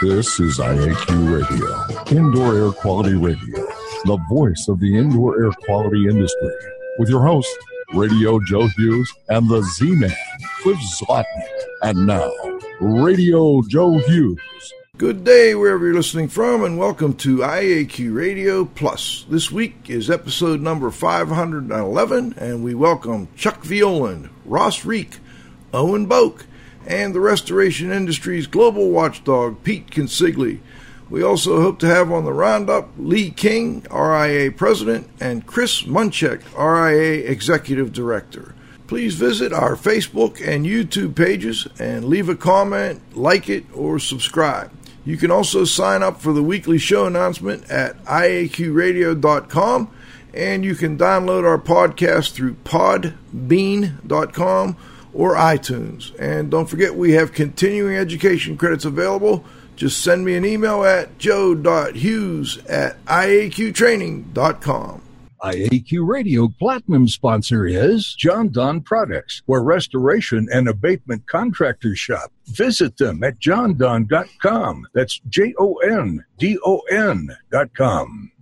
This is IAQ Radio, Indoor Air Quality Radio, the voice of the indoor air quality industry, with your host, Radio Joe Hughes, and the Z Man, Cliff Zlotnick. And now, Radio Joe Hughes. Good day, wherever you're listening from, and welcome to IAQ Radio Plus. This week is episode number 511, and we welcome Chuck Violand, Ross Riek, Owen Boak, and the restoration industry's global watchdog, Pete Consigli. We also hope to have on the roundup Lee King, RIA President, and Chris Munchak, RIA Executive Director. Please visit our Facebook and YouTube pages and leave a comment, like it, or subscribe. You can also sign up for the weekly show announcement at iaqradio.com and you can download our podcast through podbean.com or iTunes. And don't forget, we have continuing education credits available. Just send me an email at joe.hughes at iaqtraining.com. IAQ Radio Platinum sponsor is Jon-Don Products, where restoration and abatement contractors shop. Visit them at jondon.com. That's J O N D O N.com.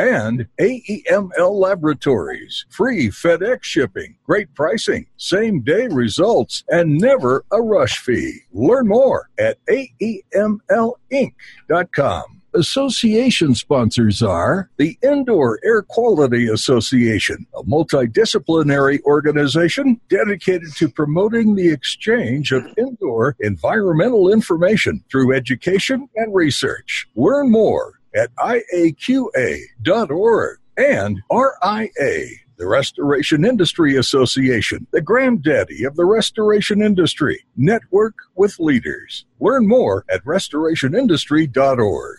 and AEML Laboratories. Free FedEx shipping, great pricing, same day results, and never a rush fee. Learn more at AEMLinc.com. Association sponsors are the Indoor Air Quality Association, a multidisciplinary organization dedicated to promoting the exchange of indoor environmental information through education and research. Learn more at IAQA.org and RIA, the Restoration Industry Association, the granddaddy of the restoration industry. Network with leaders. Learn more at restorationindustry.org.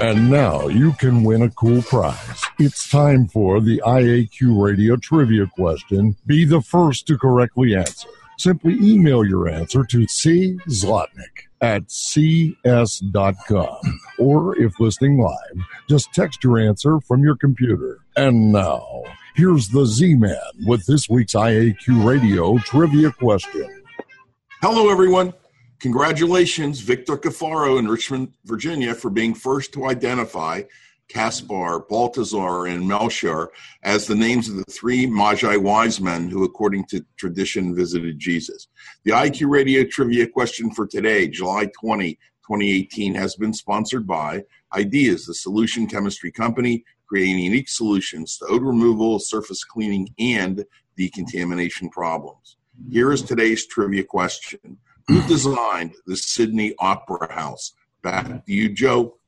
And now you can win a cool prize. It's time for the IAQ Radio Trivia question. Be the first to correctly answer. Simply email your answer to C. At cs.com. Or if listening live, just text your answer from your computer. And now, here's the Z Man with this week's IAQ Radio trivia question. Hello, everyone. Congratulations, Victor Cafaro in Richmond, Virginia, for being first to identify Caspar, Balthazar, and Melchior as the names of the three Magi wise men who, according to tradition, visited Jesus. The IQ Radio trivia question for today, July 20, 2018, has been sponsored by Ideas, the solution chemistry company, creating unique solutions to odor removal, surface cleaning, and decontamination problems. Here is today's trivia question Who designed the Sydney Opera House? Back to you, Joe.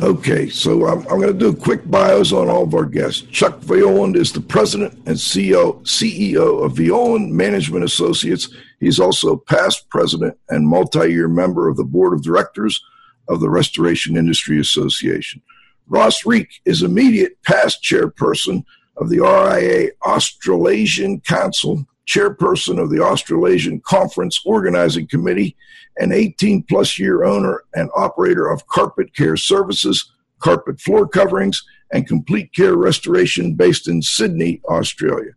Okay, so I'm, I'm going to do a quick bios on all of our guests. Chuck Violand is the president and CEO, CEO of Violand Management Associates. He's also past president and multi year member of the board of directors of the Restoration Industry Association. Ross Riek is immediate past chairperson of the RIA Australasian Council, chairperson of the Australasian Conference Organizing Committee, an 18 plus year owner and operator of Carpet Care Services, carpet floor coverings, and complete care restoration based in Sydney, Australia.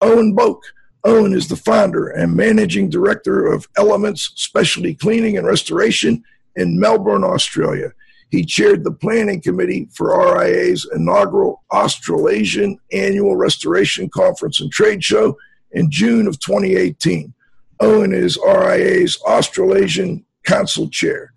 Owen Boak. Owen is the founder and managing director of Elements Specialty Cleaning and Restoration in Melbourne, Australia. He chaired the planning committee for RIA's inaugural Australasian Annual Restoration Conference and Trade Show in June of 2018. Owen is RIA's Australasian Council Chair.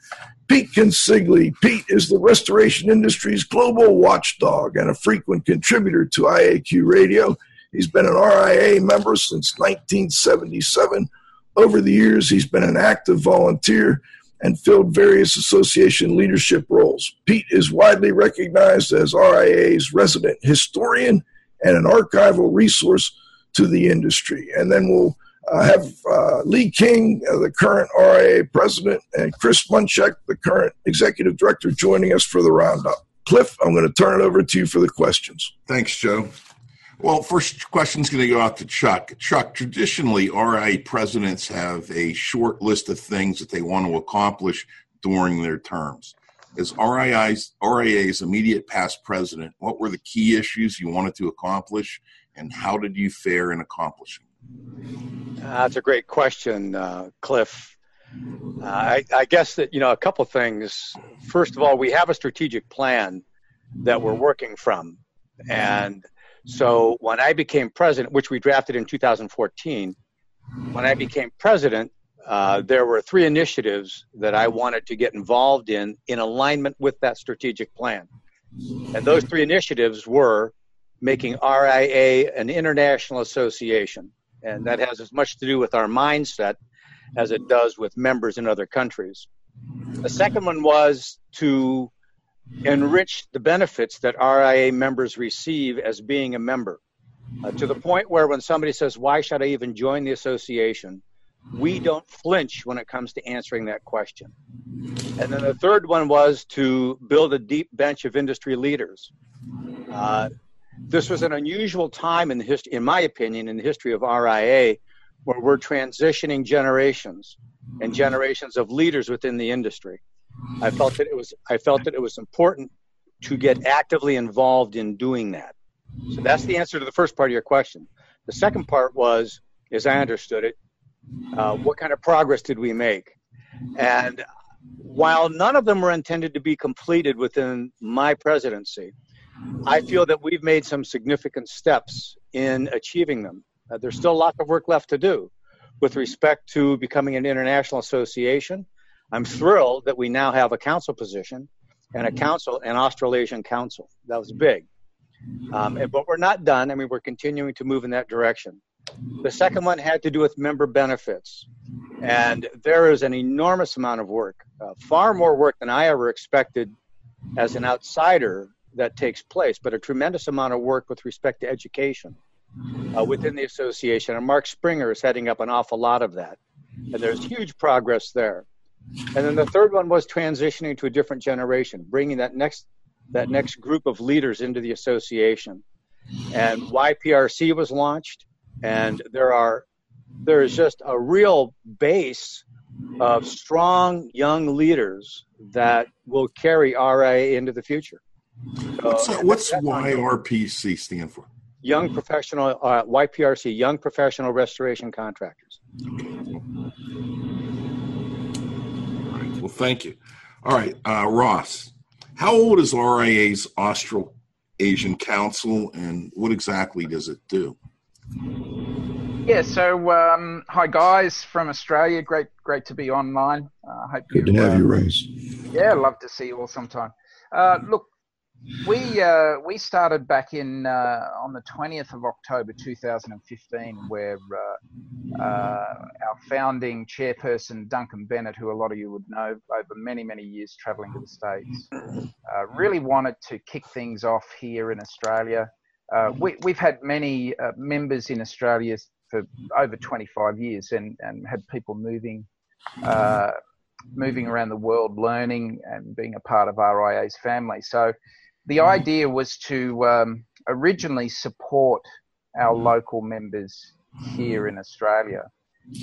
Pete Consigli. Pete is the restoration industry's global watchdog and a frequent contributor to IAQ Radio. He's been an RIA member since 1977. Over the years, he's been an active volunteer and filled various association leadership roles. Pete is widely recognized as RIA's resident historian and an archival resource to the industry. And then we'll uh, have uh, Lee King, uh, the current RIA president, and Chris Munchak, the current executive director, joining us for the roundup. Cliff, I'm going to turn it over to you for the questions. Thanks, Joe. Well, first question is going to go out to Chuck. Chuck, traditionally, RIA presidents have a short list of things that they want to accomplish during their terms. As RIA's, RIA's immediate past president, what were the key issues you wanted to accomplish, and how did you fare in accomplishing? That's a great question, uh, Cliff. Uh, I, I, guess that you know a couple things. First of all, we have a strategic plan that we're working from, and so when I became president, which we drafted in 2014, when I became president, uh, there were three initiatives that I wanted to get involved in in alignment with that strategic plan, and those three initiatives were making RIA an international association, and that has as much to do with our mindset as it does with members in other countries. The second one was to enrich the benefits that RIA members receive as being a member uh, to the point where when somebody says, Why should I even join the association? we don't flinch when it comes to answering that question. And then the third one was to build a deep bench of industry leaders. Uh, this was an unusual time in the history, in my opinion, in the history of RIA, where we're transitioning generations and generations of leaders within the industry. I felt that it was I felt that it was important to get actively involved in doing that. So that's the answer to the first part of your question. The second part was, as I understood it, uh, what kind of progress did we make? And while none of them were intended to be completed within my presidency, I feel that we've made some significant steps in achieving them. Uh, there's still lots of work left to do with respect to becoming an international association. I'm thrilled that we now have a council position and a council, an Australasian council. That was big. Um, but we're not done. I mean, we're continuing to move in that direction. The second one had to do with member benefits. And there is an enormous amount of work, uh, far more work than I ever expected as an outsider that takes place, but a tremendous amount of work with respect to education uh, within the association. And Mark Springer is heading up an awful lot of that. And there's huge progress there. And then the third one was transitioning to a different generation, bringing that next that next group of leaders into the association. And YPRC was launched, and there are there is just a real base of strong young leaders that will carry RIA into the future. What's, uh, what's YRPC stand for? Young Professional uh, YPRC, Young Professional Restoration Contractors. All right. Well, thank you. All right, uh, Ross. How old is RIA's Austral Asian Council, and what exactly does it do? Yeah, so um, hi guys from Australia. Great, great to be online. Uh, hope Good you, to have uh, you, Ray. Yeah, love to see you all sometime. Uh, look, we uh, we started back in uh, on the twentieth of October two thousand and fifteen, where uh, our founding chairperson Duncan Bennett, who a lot of you would know over many many years travelling to the states, really wanted to kick things off here in Australia. we, we've had many members in Australia for over 25 years and, and had people moving uh, moving around the world learning and being a part of RIA's family. So the idea was to um, originally support our local members here in Australia.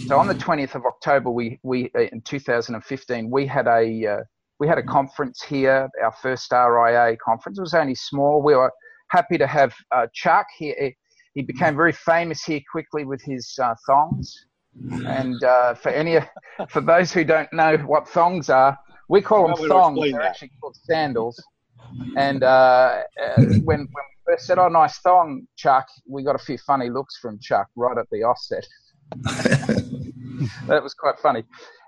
So on the 20th of October, we, we uh, in 2015, we had a uh, we had a conference here, our first RIA conference. It was only small. We were happy to have uh, Chuck here he became very famous here quickly with his uh, thongs. And uh, for any, for those who don't know what thongs are, we call them thongs. They're that. actually called sandals. And uh, uh, when, when we first said, "Oh, nice thong, Chuck," we got a few funny looks from Chuck right at the offset. that was quite funny.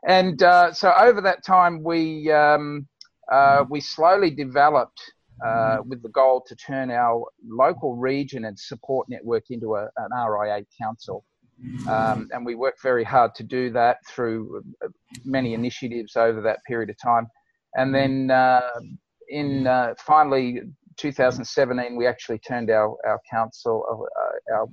And uh, so over that time, we um, uh, we slowly developed uh, with the goal to turn our local region and support network into a, an RIA council. Um, and we worked very hard to do that through uh, many initiatives over that period of time. And then uh, in uh, finally 2017, we actually turned our, our council, uh, our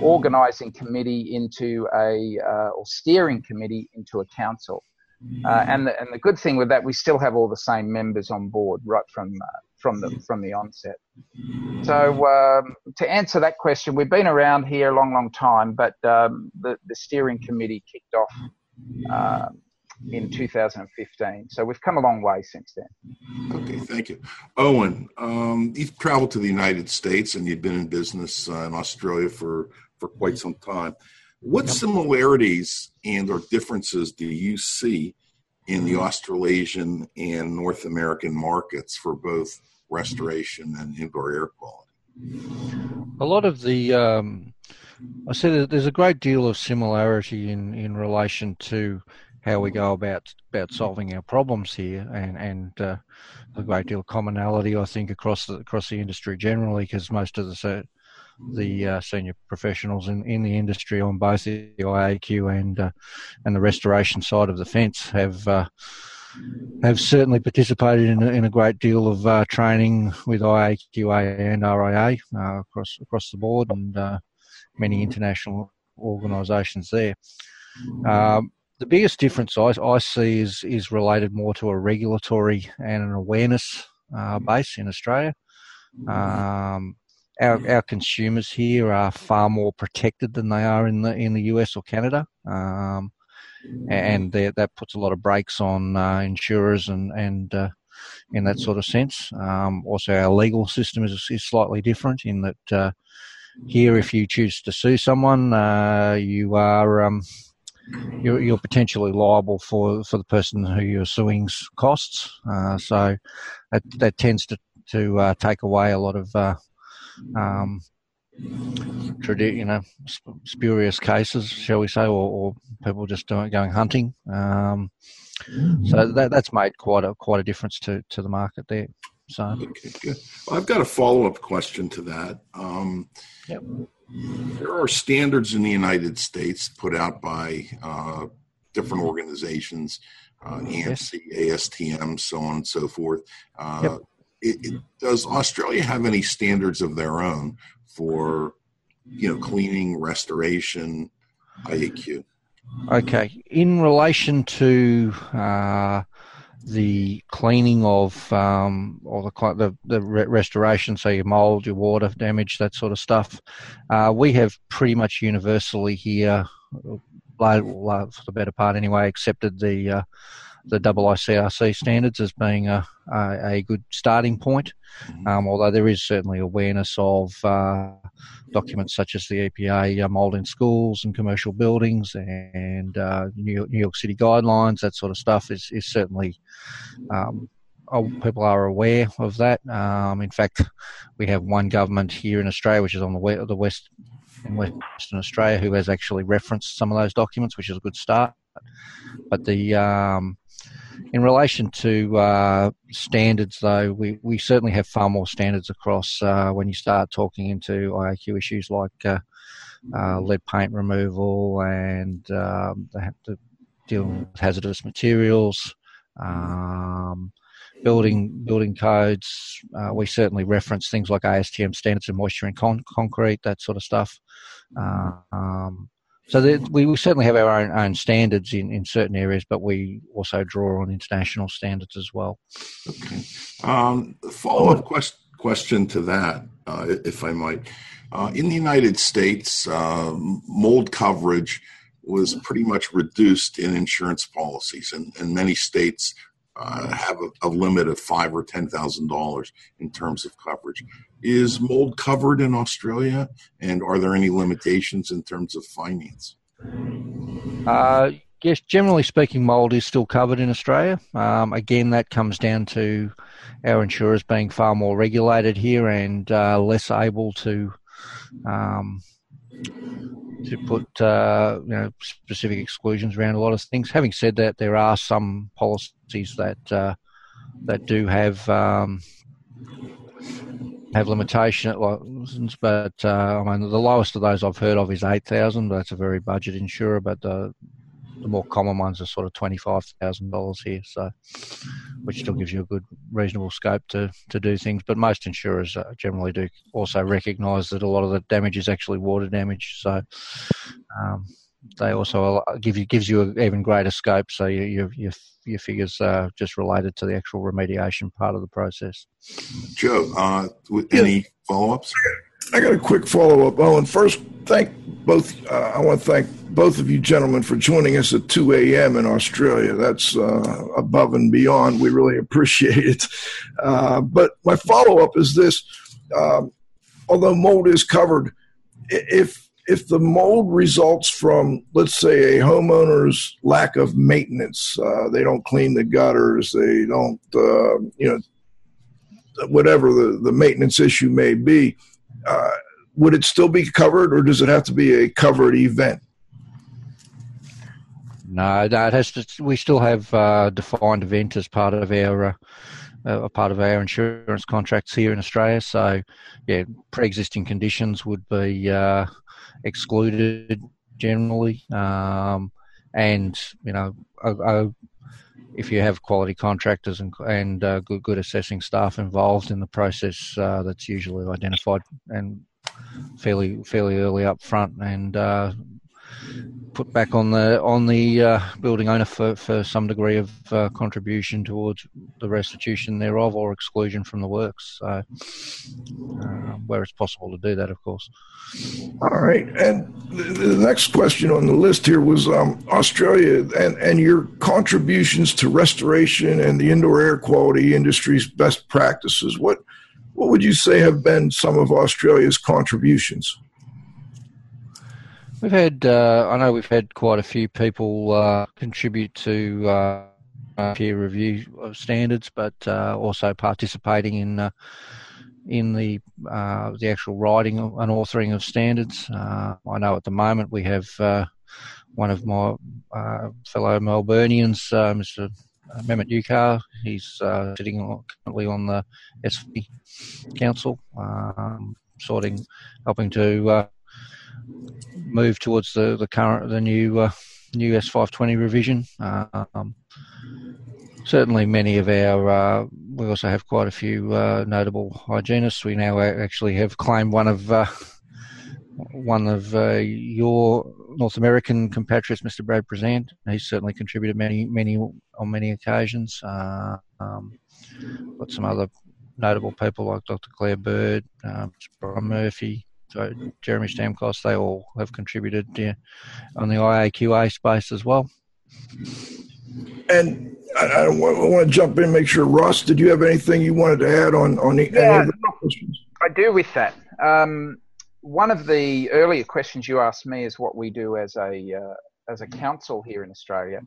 organising committee into a, uh, or steering committee into a council. Uh, and the, and the good thing with that, we still have all the same members on board right from uh, from the from the onset. So um, to answer that question, we've been around here a long, long time, but um, the the steering committee kicked off uh, in 2015. So we've come a long way since then. Okay, thank you, Owen. Um, you've traveled to the United States and you've been in business uh, in Australia for for quite some time. What similarities and or differences do you see in the Australasian and North American markets for both restoration and indoor air quality? A lot of the, um, I said there's a great deal of similarity in, in relation to how we go about about solving our problems here, and and uh, a great deal of commonality, I think, across the across the industry generally, because most of the the uh, senior professionals in, in the industry on both the IAQ and uh, and the restoration side of the fence have uh, have certainly participated in in a great deal of uh, training with IAQA and RIA uh, across across the board and uh, many international organisations there. Um, the biggest difference I, I, see is is related more to a regulatory and an awareness base in Australia. Um, our, our consumers here are far more protected than they are in the in the US or Canada, um, and that puts a lot of brakes on uh, insurers and and uh, in that sort of sense. Um, also, our legal system is, is slightly different in that uh, here, if you choose to sue someone, uh, you are um, you're, you're, potentially liable for, for the person who you're suing's costs. Uh, so that, that tends to to uh, take away a lot of um, you know, spurious cases, shall we say, or, or people just doing going hunting. Um, so that that's made quite a quite a difference to to the market there. So okay, I've got a follow up question to that. Um, yep. There are standards in the United States put out by uh, different organizations, uh, ANSI, ASTM, so on and so forth. Uh, yep it, it, does Australia have any standards of their own for you know cleaning, restoration, IAQ? Okay, in relation to uh, the cleaning of um, or the, the, the restoration, so your mold, your water damage, that sort of stuff, uh, we have pretty much universally here, for the better part anyway, accepted the uh, the IICRC standards as being a, a, a good starting point, mm-hmm. um, although there is certainly awareness of uh, documents such as the EPA uh, mold in schools and commercial buildings and uh, New, York, New, York, City guidelines, that sort of stuff is, is certainly. Um, oh, people are aware of that. Um, in fact, we have one government here in Australia, which is on the west, the west in Western Australia, who has actually referenced some of those documents, which is a good start. But the um, in relation to uh, standards, though, we, we certainly have far more standards across uh, when you start talking into IAQ issues like uh, uh, lead paint removal and um, they have to deal with hazardous materials, um, building building codes. Uh, we certainly reference things like ASTM standards and moisture in con- concrete, that sort of stuff. Um, so we, we certainly have our own, own standards in, in certain areas, but we also draw on international standards as well. Okay. Um, follow up quest, question to that, uh, if I might. Uh, in the United States, uh, mold coverage was pretty much reduced in insurance policies, and, and many states uh, have a, a, limit of five or ten thousand dollars in terms of coverage. Is mold covered in Australia, and are there any limitations in terms of finance? Uh, yes, generally speaking, mold is still covered in Australia. Um, again, that comes down to our insurers being far more regulated here and uh, less able to um, to put uh, you know specific exclusions around a lot of things. Having said that, there are some policies that uh, that do have um, have limitation at license, but uh, I mean the lowest of those I've heard of is eight thousand. That's a very budget insurer, but the the more common ones are sort of twenty five thousand dollars here, so which still gives you a good reasonable scope to to do things. But most insurers uh, generally do also recognise that a lot of the damage is actually water damage, so um, they also give you gives you an even greater scope, so you, you, your your figures are just related to the actual remediation part of the process. Joe, uh, any follow ups? I got a quick follow up, Owen. First, thank both. Uh, I want to thank both of you gentlemen for joining us at 2 a.m. in Australia. That's uh, above and beyond. We really appreciate it. Uh, but my follow up is this: um, although mold is covered, if if the mold results from, let's say, a homeowner's lack of maintenance, uh, they don't clean the gutters, they don't, uh, you know, whatever the, the maintenance issue may be, uh, would it still be covered or does it have to be a covered event? No, it has to, we still have uh, defined event as part of our uh, a part of our insurance contracts here in Australia. So, yeah, pre-existing conditions would be uh, excluded generally, um, and you know, if you have quality contractors and, and uh, good, good assessing staff involved in the process, uh, that's usually identified and fairly fairly early up front, and uh, put back on the on the uh, building owner for, for some degree of uh, contribution towards the restitution thereof or exclusion from the works. So, uh, where it's possible to do that, of course. All right, and the next question on the list here was um, Australia and and your contributions to restoration and the indoor air quality industry's best practices. What what would you say have been some of Australia's contributions? We've had, uh, I know we've had quite a few people uh, contribute to uh, peer review of standards, but uh, also participating in uh, in the uh, the actual writing and authoring of standards. I know at the moment we have one of my fellow Melburnians, Mr. Mehmet Ukar. He's sitting currently on the SV Council, um, sorting, helping to move towards the, the current the new uh, new S520 revision. Um, certainly, many of our uh, we also have quite a few uh, notable hygienists. We now actually have claimed one of uh, one of uh, your North American compatriots, Mr. Brad Prezant. He's certainly contributed many many on many occasions. Uh, um, got some other notable people like Dr. Claire Bird, Brian Murphy, so Jeremy Stamkos, they all have contributed yeah, on the IAQA space as well. And I, I, want, I, want, to jump in and make sure, Ross, did you have anything you wanted to add on, on the, yeah, questions? I do with that. Um, one of the earlier questions you asked me is what we do as a, uh, as a council here in Australia.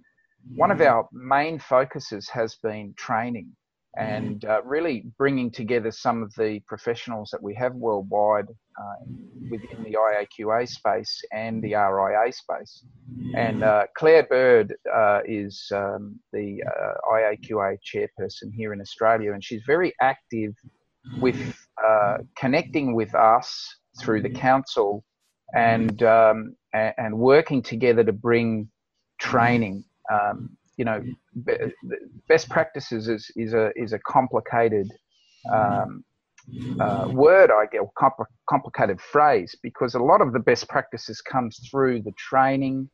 One of our main focuses has been training and uh, really bringing together some of the professionals that we have worldwide uh, within the IAQA space and the RIA space. And uh, Claire Bird uh, is um, the uh, IAQA chairperson here in Australia, and she's very active with uh, connecting with us through the council and um, and working together to bring training. Um, you know, best practices is, is a is a complicated um, uh, word, I get, compl- complicated phrase, because a lot of the best practices comes through the training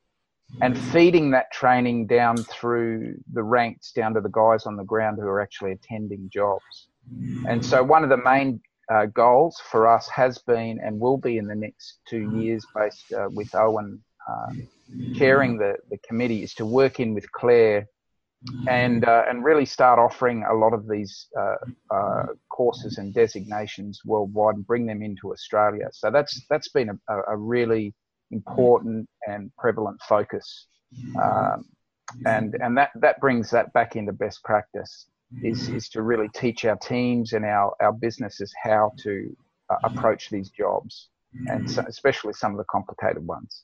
and feeding that training down through the ranks down to the guys on the ground who are actually attending jobs. And so one of the main uh, goals for us has been and will be in the next two years, based uh, with Owen um, chairing the, the committee, is to work in with Claire and uh, and really start offering a lot of these uh, uh, courses and designations worldwide and bring them into Australia. So that's that's been a, a really important and prevalent focus, um, and and that that brings that back into best practice is is to really teach our teams and our our businesses how to uh, approach these jobs, and so, especially some of the complicated ones.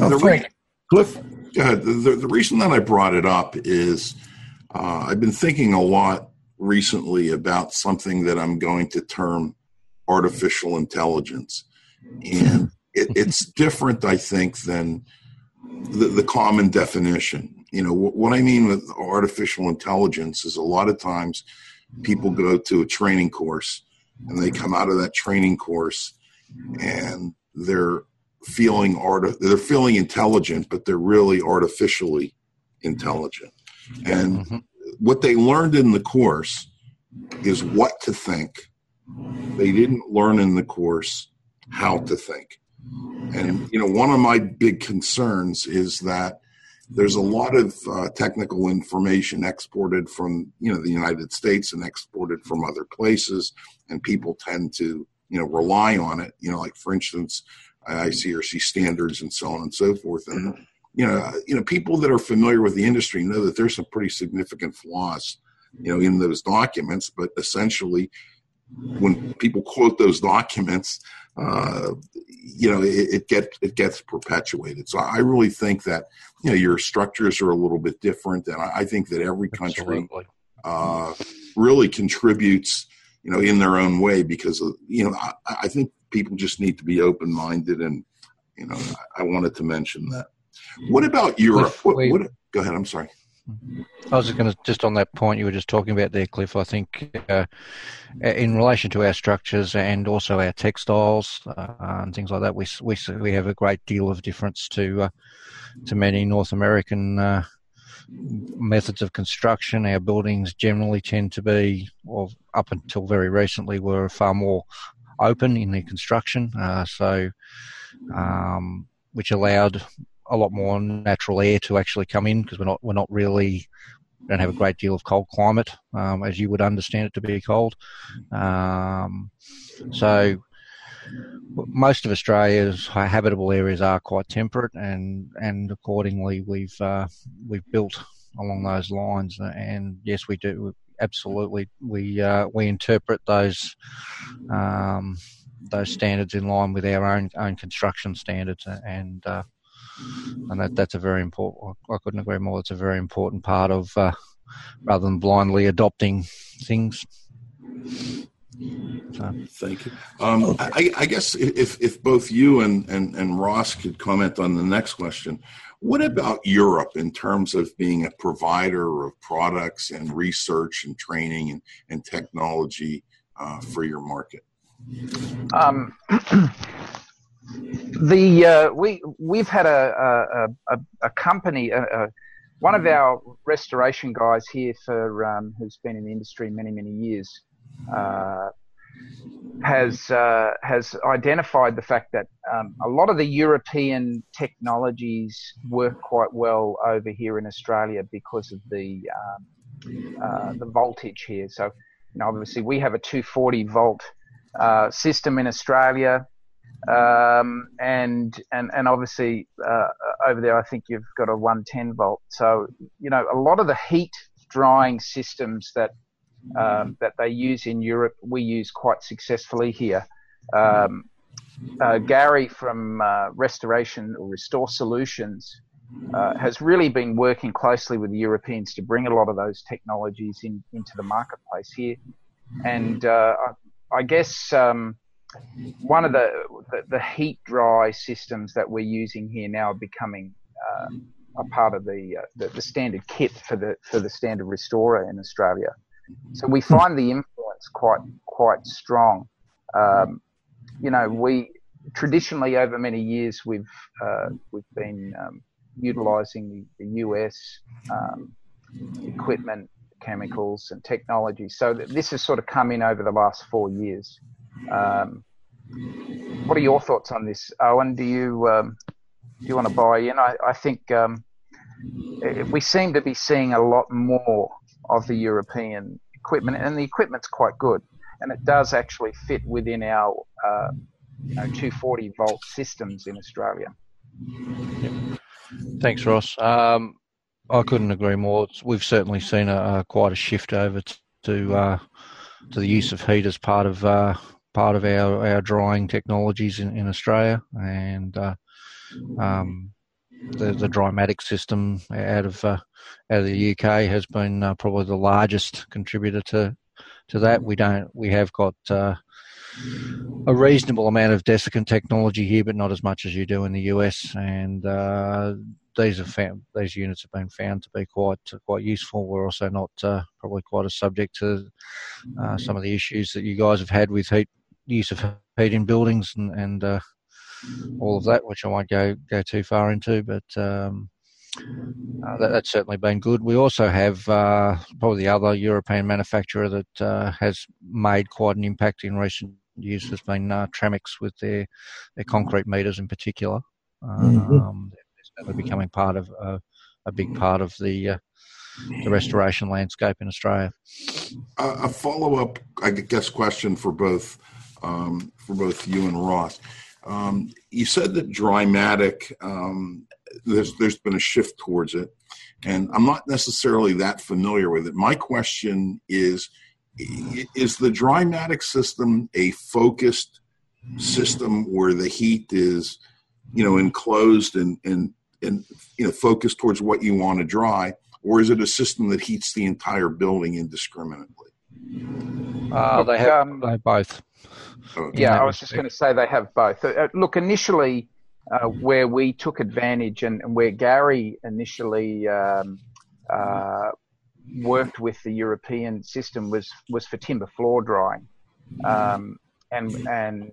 Oh, Frank, Cliff. Yeah, the, the reason that I brought it up is uh, I've been thinking a lot recently about something that I'm going to term artificial intelligence. And it, it's different, I think, than the, the common definition. You know, what, what I mean with artificial intelligence is a lot of times people go to a training course and they come out of that training course and they're feeling art they're feeling intelligent but they're really artificially intelligent. And mm-hmm. what they learned in the course is what to think. They didn't learn in the course how to think. And you know one of my big concerns is that there's a lot of uh, technical information exported from you know the united states and exported from other places and people tend to you know rely on it. You know like for instance IICRC standards and so on and so forth. And you know, you know, people that are familiar with the industry know that there's some pretty significant flaws, you know, in those documents. But essentially, when people quote those documents, uh, you know, it, it gets it gets perpetuated. So I really think that you know your structures are a little bit different, and I, I think that every country uh, really contributes, you know, in their own way because of, you know I, I think people just need to be open minded, and you know, I, I, wanted to mention that. What about Europe? What, what, go ahead. I'm sorry. I was just going to just on that point you were just talking about there, Cliff. I think uh, in relation to our structures and also our textiles uh, and things like that, we we we have a great deal of difference to uh, to many North American uh, methods of construction. Our buildings generally tend to be, or up until very recently, were far more open in the construction, uh, so um, which allowed a lot more natural air to actually come in because we're not we're not really don't have a great deal of cold climate um, as you would understand it to be cold. Um, so most of Australia's habitable areas are quite temperate, and and accordingly we've uh, we've built along those lines. And yes, we do absolutely we uh, we interpret those um, those standards in line with our own own construction standards, and uh, and that that's a very important. I couldn't agree more. It's a very important part of uh, rather than blindly adopting things. Thank you. Um, I, I, guess if if both you and, and, and Ross could comment on the next question, what about Europe in terms of being a provider of products and research and training and, and technology uh, for your market? Um, the uh, we we've had a a, a company. A, a, one of our restoration guys here for um, who's been in the industry many many years uh, has uh, has identified the fact that um, a lot of the European technologies work quite well over here in Australia because of the um, uh, the voltage here. So, you know, obviously we have a 240 volt uh, system in Australia, um, and and and obviously uh, over there I think you've got a 110 volt. So, you know, a lot of the heat drying systems that um, that they use in Europe, we use quite successfully here. Um, uh, Gary from uh, Restoration or Restore Solutions uh, has really been working closely with the Europeans to bring a lot of those technologies in, into the marketplace here. And uh, I, guess um, one of the, the, the, heat dry systems that we're using here now are becoming uh, a part of the, uh, the, the standard kit for the for the standard restorer in Australia. So we find the influence quite quite strong. Um, you know, we traditionally over many years we've uh, we've been um, utilising the, the US um, equipment, chemicals, and technology. So this has sort of come in over the last four years. Um, what are your thoughts on this, Owen? Do you um, do you want to buy in? I, I think um, we seem to be seeing a lot more of the European equipment, and the equipment's quite good, and it does actually fit within our uh, you know, 240 volt systems in Australia. Yep. Thanks, Ross. Um, I couldn't agree more. We've certainly seen a, a, quite a shift over to uh, to the use of heat as part of uh, part of our, our drying technologies in, in Australia, and uh, um, the, the Drymatic system out of uh, out of the UK has been uh, probably the largest contributor to to that. We don't we have got uh, a reasonable amount of desiccant technology here, but not as much as you do in the US. And uh, these are found, these units have been found to be quite quite useful. We're also not uh, probably quite as subject to uh, some of the issues that you guys have had with heat use of heat in buildings and, and all of that, which I won't go go too far into, but. Um, uh, that, that's certainly been good. We also have uh, probably the other European manufacturer that uh, has made quite an impact in recent years has been uh, Tramex with their their concrete meters in particular. Mm-hmm. Um, mm-hmm. They're becoming part of uh, a big part of the uh, the restoration landscape in Australia. a follow up, I guess, question for both um, for both you and Ross. Um, you said that Drymatic, um, there's there's been a shift towards it, and I'm not necessarily that familiar with it. My question is: Is the Drymatic system a focused system where the heat is, you know, enclosed and and and you know focused towards what you want to dry, or is it a system that heats the entire building indiscriminately? Uh, they have um, they both. Yeah, I was just going to say they have both. Uh, look, initially, uh, where we took advantage and, and where Gary initially um, uh, worked with the European system was was for timber floor drying, um, and and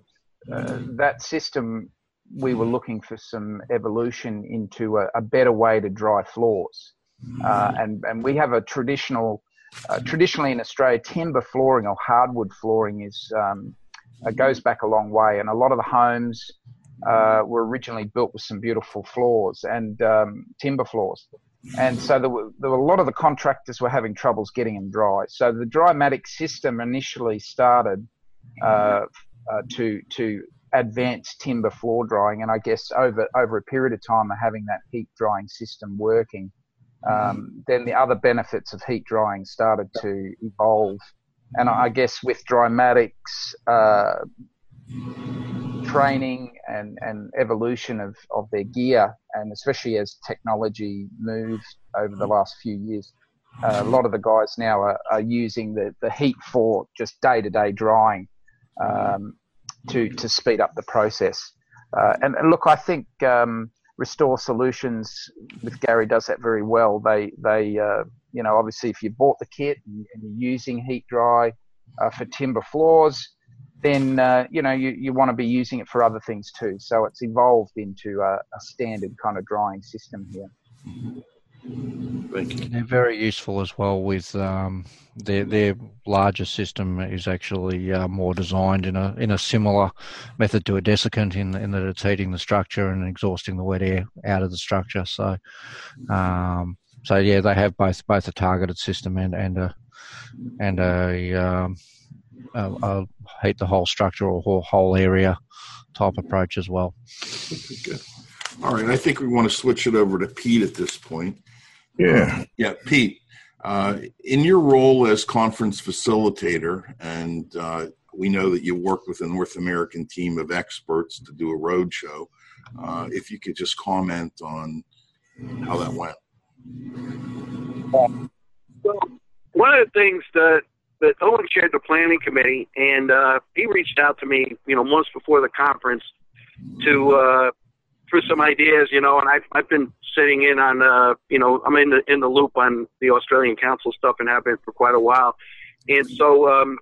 uh, that system we were looking for some evolution into a, a better way to dry floors, uh, and and we have a traditional. Uh, traditionally in Australia, timber flooring or hardwood flooring is um, uh, goes back a long way, and a lot of the homes uh, were originally built with some beautiful floors and um, timber floors. And so there were, there were, a lot of the contractors were having troubles getting them dry. So the Drymatic system initially started uh, uh, to to advance timber floor drying, and I guess over over a period of time of having that heat drying system working, um, then the other benefits of heat drying started to evolve and I guess with Drymatic's uh, training and, and evolution of, of their gear, and especially as technology moved over the last few years, uh, a lot of the guys now are, are using the, the heat for just day to day drying um, to, to speed up the process. Uh, and, and, look, I think um, Restore Solutions with Gary does that very well. They they uh, you know, obviously, if you bought the kit and, you're using heat dry uh, for timber floors, then uh, you know you, you want to be using it for other things too. So it's evolved into a, a standard kind of drying system here. They're very useful as well. With um, their their larger system is actually uh, more designed in a in a similar method to a desiccant in in that it's heating the structure and exhausting the wet air out of the structure. So um, so yeah, they have both both a targeted system and and a and a, um, a, a heat the whole structure or whole area type approach as well. Good. All right, I think we want to switch it over to Pete at this point. Yeah, yeah, Pete. Uh, in your role as conference facilitator, and uh, we know that you work with a North American team of experts to do a roadshow. Uh, if you could just comment on how that went. So one of the things that that Owen chaired the planning committee, and uh, he reached out to me, you know, months before the conference to uh, for some ideas, you know, and I've I've been sitting in on, uh, you know, I'm in the in the loop on the Australian Council stuff and have been for quite a while, and so um,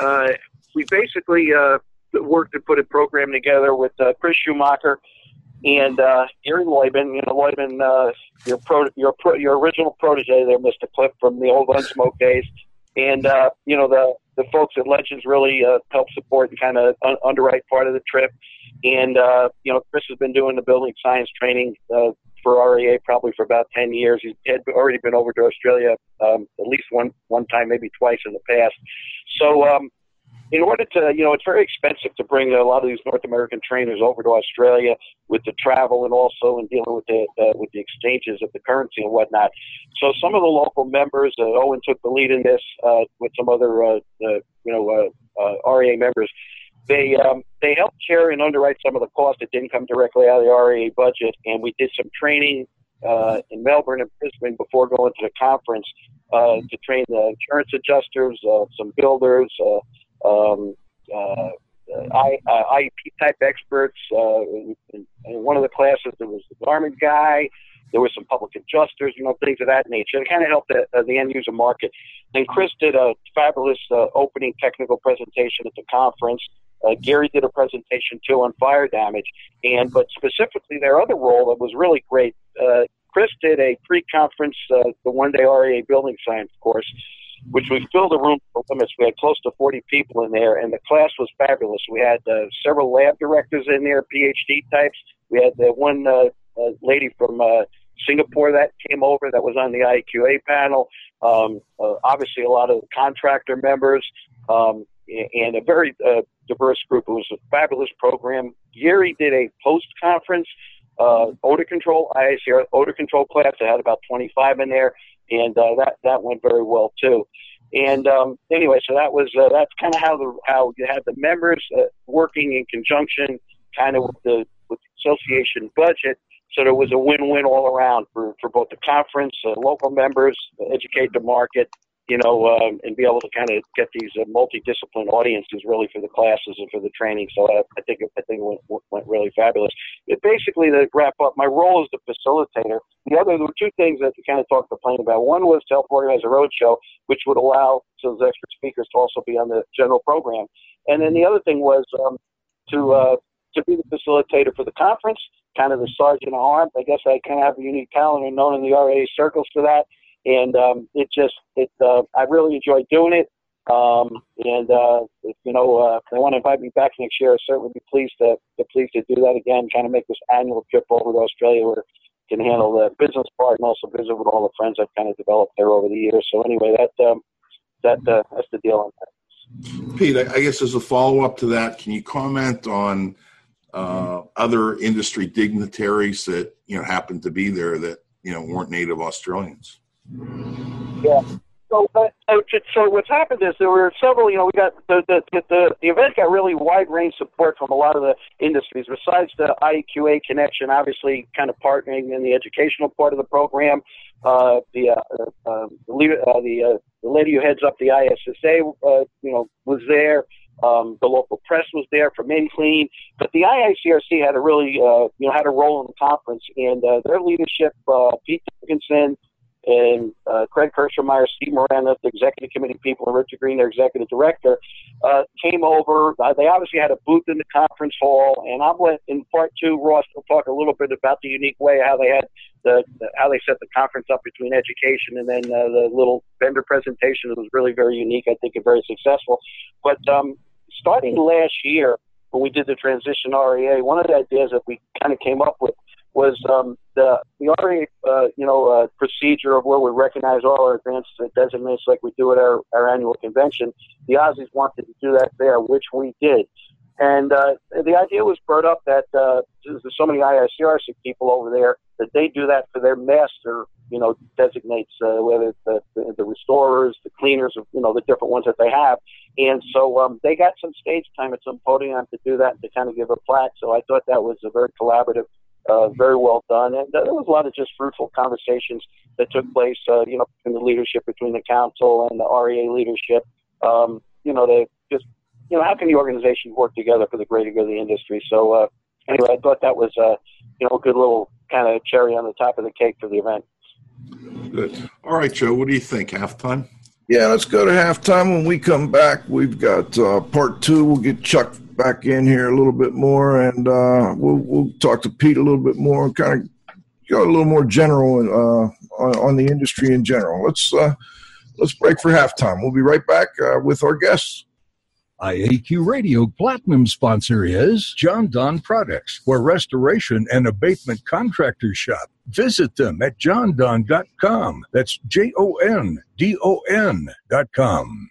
uh, we basically uh, worked to put a program together with uh, Chris Schumacher and uh, Gary Leubman, you know, Leubman, uh, your pro, your pro, your original protege there, Mr. Cliff, from the old Unsmoke days, and uh, you know the the folks at Legends really uh, help support and kind of un- underwrite part of the trip. And uh, you know, Chris has been doing the building science training uh, for REA probably for about ten years. He's had already been over to Australia um, at least one one time, maybe twice in the past. So um, in order to, you know, it's very expensive to bring a lot of these North American trainers over to Australia with the travel and also in dealing with the uh, with the exchanges of the currency and whatnot. So some of the local members, uh, Owen took the lead in this uh, with some other, uh, uh, you know, uh, uh, REA members. They um, they helped carry and underwrite some of the costs that didn't come directly out of the REA budget, and we did some training uh, in Melbourne and Brisbane before going to the conference uh, to train the insurance adjusters, uh, some builders, uh, um, uh, uh, type experts. Uh, in, in one of the classes, there was the garment guy. There was some public adjusters, you know, things of that nature. It kind of helped the, uh, the end user market. Then Chris did a fabulous uh, opening technical presentation at the conference. Uh, Gary did a presentation too on fire damage, and but specifically their other role that was really great. Uh, Chris did a pre-conference, uh, the one-day REA building science course, which we filled the room for limits. We had close to 40 people in there, and the class was fabulous. We had uh, several lab directors in there, PhD types. We had the one uh, uh, lady from uh, Singapore that came over that was on the IQA panel. Um, uh, obviously, a lot of contractor members um, and a very uh, diverse group. It was a fabulous program. Gary did a post conference uh, odor control, IICRC odor control class. I had about 25 in there, and uh, that that went very well too. And um, anyway, so that was uh, that's kind of how the how you had the members uh, working in conjunction, kind of with the with the association budget. So there was a win-win all around for, for both the conference, uh, local members, educate the market, you know, um, and be able to kind of get these uh, multidiscipline audiences really for the classes and for the training. So I, I think it, I think it went, went really fabulous. It basically, to wrap up, my role as the facilitator. The other, there were two things that we kind of talked to Plain about. One was to help organize a roadshow, which would allow those extra speakers to also be on the general program. And then the other thing was um, to uh, to be the facilitator for the conference, kind of the sergeant at arms. I guess I kind of have a unique talent and known in the RA circles for that and um, it just it uh, I really enjoy doing it. Um, and uh, if, you know, uh, if they want to invite me back next year, I certainly be pleased to, to pleased to do that again. Kind of make this annual trip over to Australia where I can handle the business part and also visit with all the friends I've kind of developed there over the years. So anyway, that um, that uh, that's the deal on that. Pete, I guess as a follow up to that, can you comment on uh, other industry dignitaries that you know happened to be there that you know weren't native Australians? Yeah. So, but, so what's happened is there were several. You know, we got the the the, the event got really wide range support from a lot of the industries. Besides the IAQA connection, obviously, kind of partnering in the educational part of the program. Uh, the uh, uh, the, leader, uh, the uh, the lady who heads up the ISSA, uh, you know, was there. Um, the local press was there for Clean, but the IICRC had a really, uh, you know, had a role in the conference, and uh, their leadership, uh, Pete Dickinson, and uh, Craig Kirschmeyer, Steve Miranda, the executive committee people, and Richard Green, their executive director, uh, came over. Uh, they obviously had a booth in the conference hall, and I'm in part two. Ross will talk a little bit about the unique way how they had the, the how they set the conference up between education and then uh, the little vendor presentation. Was really very unique, I think, and very successful. But um, starting last year, when we did the transition RIA, one of the ideas that we kind of came up with was um, the the already uh, you know uh, procedure of where we recognize all our advanced designates like we do at our, our annual convention. The Aussies wanted to do that there, which we did. And uh, the idea was brought up that uh, there's so many IICRC people over there that they do that for their master, you know, designates uh, whether it's the, the, the restorers, the cleaners, you know, the different ones that they have. And so um, they got some stage time at some podium to do that and to kind of give a plaque. So I thought that was a very collaborative uh, very well done. And there was a lot of just fruitful conversations that took place, uh, you know, in the leadership between the council and the RIA leadership. Um, you know, they just, you know, how can the organization work together for the greater good of the industry? So, uh, anyway, I thought that was, uh, you know, a good little kind of cherry on the top of the cake for the event. Good. All right, Joe, what do you think? Halftime? Yeah, let's go to halftime. When we come back, we've got uh, part two. We'll get Chuck back in here a little bit more, and uh, we'll we'll talk to Pete a little bit more, and kind of go a little more general uh, on, on, the industry in general. Let's uh, let's break for halftime. We'll be right back uh, with our guests. IAQ Radio Platinum sponsor is Jon-Don Products, where restoration and abatement contractors shop. Visit them at jondon.com. That's J O N D O N.com.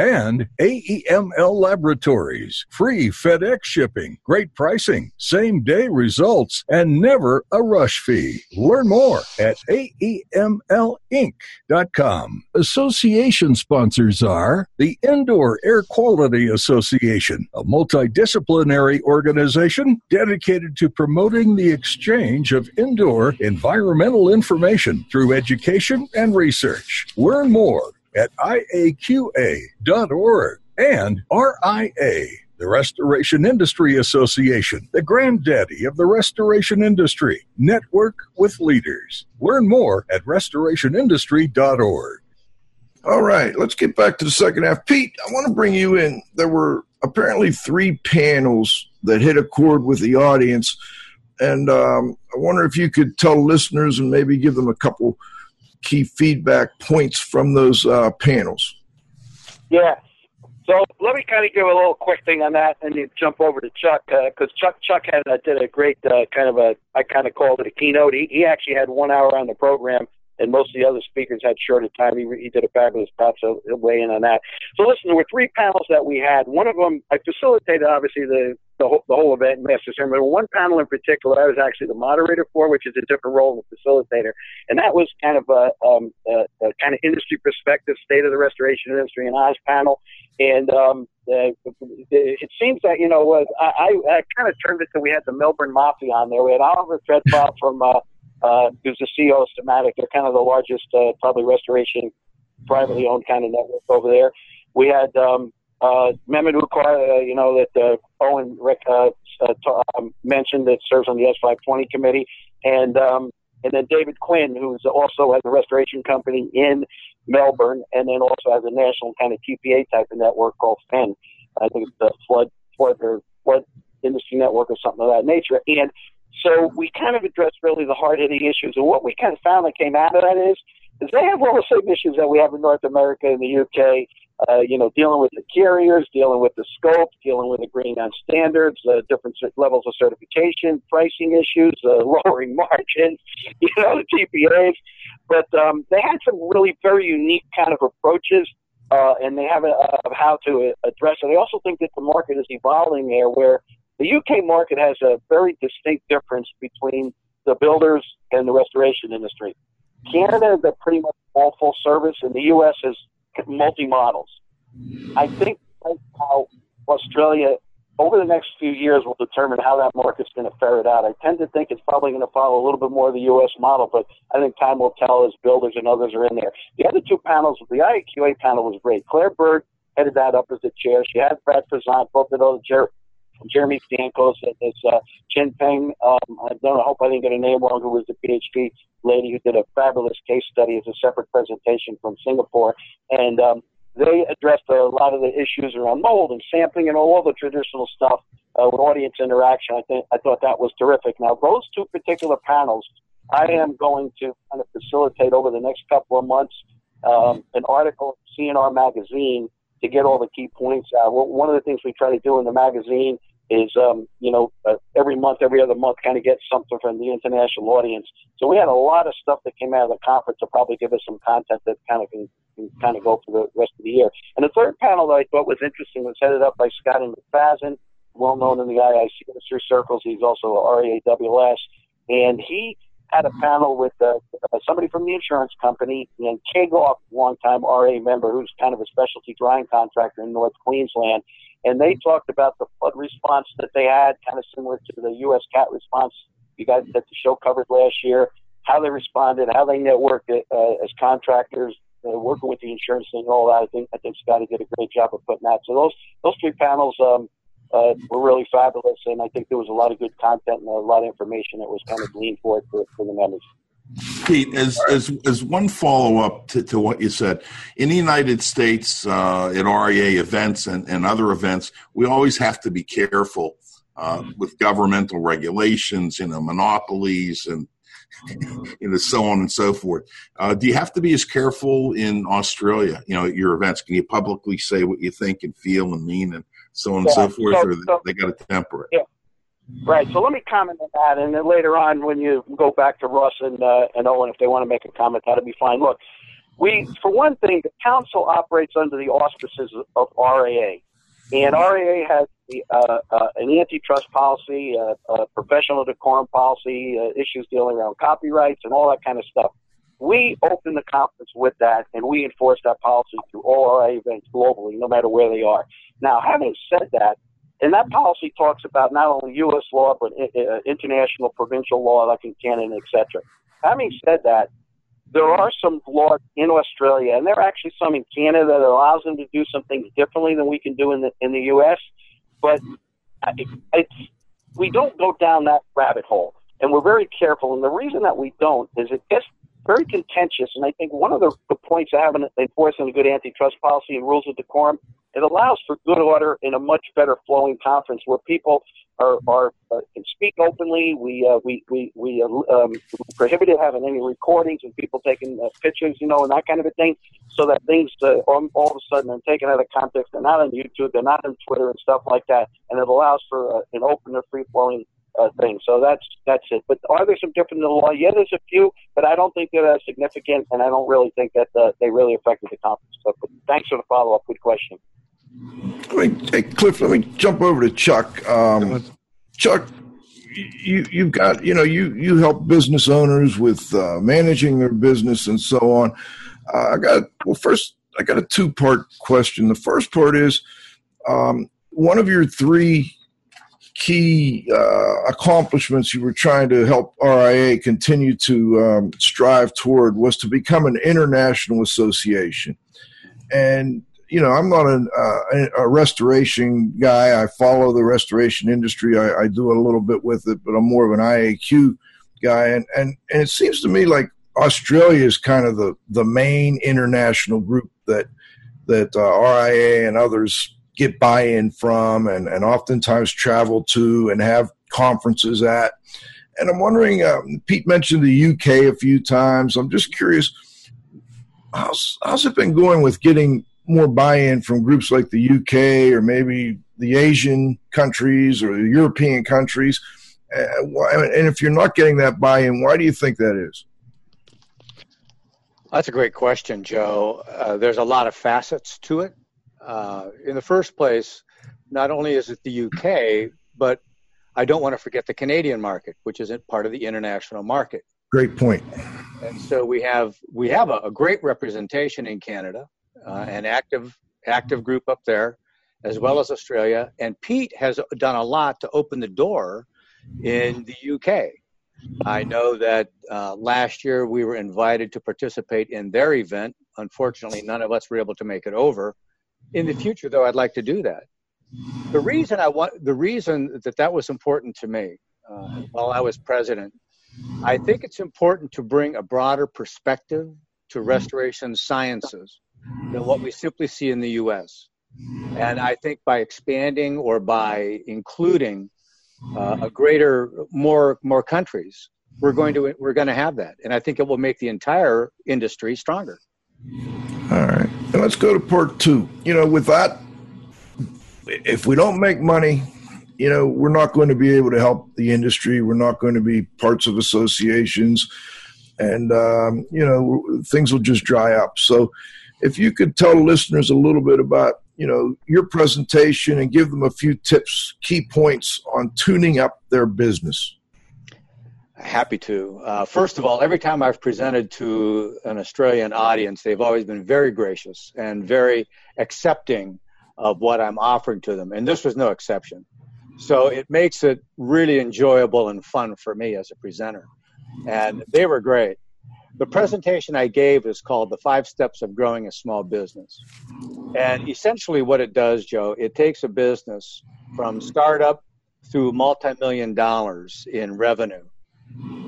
And AEML Laboratories, free FedEx shipping, great pricing, same day results, and never a rush fee. Learn more at AEMLinc.com. Association sponsors are the Indoor Air Quality Association, a multidisciplinary organization dedicated to promoting the exchange of indoor environmental information through education and research. Learn more at iaqa.org and RIA, the Restoration Industry Association, the granddaddy of the restoration industry. Network with leaders. Learn more at restorationindustry.org. All right, let's get back to the second half. Pete, I want to bring you in. There were apparently three panels that hit a chord with the audience. And um, I wonder if you could tell listeners and maybe give them a couple key feedback points from those uh, panels. Yeah. So let me kind of give a little quick thing on that, and then jump over to Chuck because uh, Chuck Chuck had uh, did a great uh, kind of a I kind of called it a keynote. He, he actually had one hour on the program, and most of the other speakers had shorter time. He, he did a fabulous job, so he'll weigh in on that. So listen, there were three panels that we had. One of them I facilitated, obviously the the whole, the whole event, Master Ceremony. One panel in particular, I was actually the moderator for, which is a different role than facilitator, and that was kind of a, um, a, a kind of industry perspective, state of the restoration industry and Oz panel. And um, uh, it seems that you know, uh, I, I kind of turned it to we had the Melbourne Mafia on there. We had Oliver Treadwell from uh, uh, who's the CEO of Steamatic. They're kind of the largest, uh, probably restoration privately owned kind of network over there. We had um, uh, Mehmet Ukar, uh, you know, that uh, Owen Rick uh, uh, um, mentioned that serves on the S520 committee, and um, and then David Quinn, who's also has a restoration company in Melbourne, and then also has a national kind of TPA type of network called FEN. I think it's the flood flood or flood industry network or something of that nature. And so we kind of addressed really the hard hitting issues. And what we kind of found that came out of that is, is they have all the same issues that we have in North America and the UK uh, you know, dealing with the carriers, dealing with the scope, dealing with agreeing on standards, uh, different levels of certification, pricing issues, uh, lowering margins, you know, the TPAs. But um, they had some really very unique kind of approaches, uh, and they have a, of how to address it. I also think that the market is evolving there, where the UK market has a very distinct difference between the builders and the restoration industry. Canada is a pretty much all full service, and the U.S. is multi models. I think how Australia over the next few years will determine how that market's going to ferret out. I tend to think it's probably going to follow a little bit more of the U.S. model, but I think time will tell as builders and others are in there. The other two panels, the IAQA panel was great. Claire Bird headed that up as the chair. She had Brad Prezant, both of those, Jeremy Stankos, and this uh, Chin Peng. Um, I don't I hope I didn't get a name wrong, who was the PhD lady who did a fabulous case study as a separate presentation from Singapore. And um, they addressed a lot of the issues around mold and sampling and all the traditional stuff uh, with audience interaction. I think I thought that was terrific. Now, those two particular panels, I am going to kind of facilitate over the next couple of months um, an article in CNR magazine to get all the key points out. Well, one of the things we try to do in the magazine is, um, you know, uh, every month, every other month, kind of get something from the international audience. So we had a lot of stuff that came out of the conference to probably give us some content that kind of can, can kind of go for the rest of the year. And the third panel that I thought was interesting was headed up by Scotty McFadden, well known in the IIC industry circles. He's also a RAWS, and he had a panel with uh, somebody from the insurance company and Kagoff, longtime RA member, who's kind of a specialty drying contractor in North Queensland and they talked about the flood response that they had, kind of similar to the U.S. cat response you guys that the show covered last year, how they responded, how they networked uh, as contractors, uh, working with the insurance and all that. I think I think Scotty did a great job of putting that. So those those three panels um, uh, were really fabulous, and I think there was a lot of good content and a lot of information that was kind of gleaned forward for, for the members. Pete, as, as, as one follow up to, to what you said, in the United States, uh, at RIA events and, and other events, we always have to be careful uh, with governmental regulations, you know, monopolies, and you know, so on and so forth. Uh, do you have to be as careful in Australia? You know, at your events, can you publicly say what you think and feel and mean, and so on yeah, and so forth, so, or so, they got to temper it? Yeah. Right. So let me comment on that, and then later on, when you go back to Russ and uh, and Owen, if they want to make a comment, that'll be fine. Look, we, for one thing, the council operates under the auspices of RAA, and RAA has the, uh, uh, an antitrust policy, uh, a professional decorum policy, uh, issues dealing around copyrights, and all that kind of stuff. We open the conference with that, and we enforce that policy through all our events globally, no matter where they are. Now, having said that, and that policy talks about not only U.S. law but eh, eh, uh, international provincial law, like in Canada, etc. Having said that, there are some laws in Australia, and there are actually some in Canada that allows them to do some things differently than we can do in the in the U.S. But eh, it's we don't go down that rabbit hole, and we're very careful. And the reason that we don't is it gets very contentious. And I think one of the, the points of having enforcing a good antitrust policy and rules of decorum it allows for good order in a much better flowing conference where people are, are uh, can speak openly. We uh, we we we uh, um, prohibited having any recordings and people taking uh, pictures, you know, and that kind of a thing, so that things uh, all, all of a sudden are taken out of context. They're not on YouTube, they're not on Twitter and stuff like that, and it allows for uh, an open and free flowing uh, thing. So that's that's it. But are there some different in the law? Yeah, there's a few, but I don't think they're as significant, and I don't really think that uh, they really affected the conference. But, but thanks for the follow up. Good question. Let me, hey, Cliff, let me jump over to Chuck. Um, Chuck, you you've got you know you you help business owners with uh, managing their business and so on. Uh, I got well first I got a two part question. The first part is um, one of your three key uh, accomplishments you were trying to help RIA continue to um, strive toward was to become an international association. And you know, I'm not an, uh, a restoration guy. I follow the restoration industry. I, I, do a little bit with it, but I'm more of an IAQ guy. And, and, and it seems to me like Australia is kind of the, the main international group that, that uh, RIA and others get buy-in from and, and oftentimes travel to and have conferences at. And I'm wondering, um, Pete mentioned the UK a few times. I'm just curious, how's, how's it been going with getting more buy-in from groups like the UK or maybe the Asian countries or the European countries? Uh, and if you're not getting that buy-in, why do you think that is? That's a great question, Joe. Uh, there's a lot of facets to it. Uh, in the first place, not only is it the UK, but I don't want to forget the Canadian market, which isn't part of the international market. Great point. And so we have we have a, a great representation in Canada uh, an active active group up there, as well as Australia. And Pete has done a lot to open the door in the UK. I know that uh, last year we were invited to participate in their event. Unfortunately, none of us were able to make it over. In the future, though, I'd like to do that. The reason I want, the reason that that was important to me uh, while I was president, I think it's important to bring a broader perspective to restoration sciences than what we simply see in the U.S. And I think by expanding or by including uh, a greater, more more countries, we're going to we're going to have that, and I think it will make the entire industry stronger. All right, and let's go to part two. You know, with that, if we don't make money, you know, we're not going to be able to help the industry. We're not going to be parts of associations, and um, you know, things will just dry up. So if you could tell listeners a little bit about you know your presentation and give them a few tips key points on tuning up their business happy to uh, first of all every time i've presented to an australian audience they've always been very gracious and very accepting of what i'm offering to them and this was no exception so it makes it really enjoyable and fun for me as a presenter and they were great the presentation I gave is called The Five Steps of Growing a Small Business. And essentially, what it does, Joe, it takes a business from startup through multi million dollars in revenue.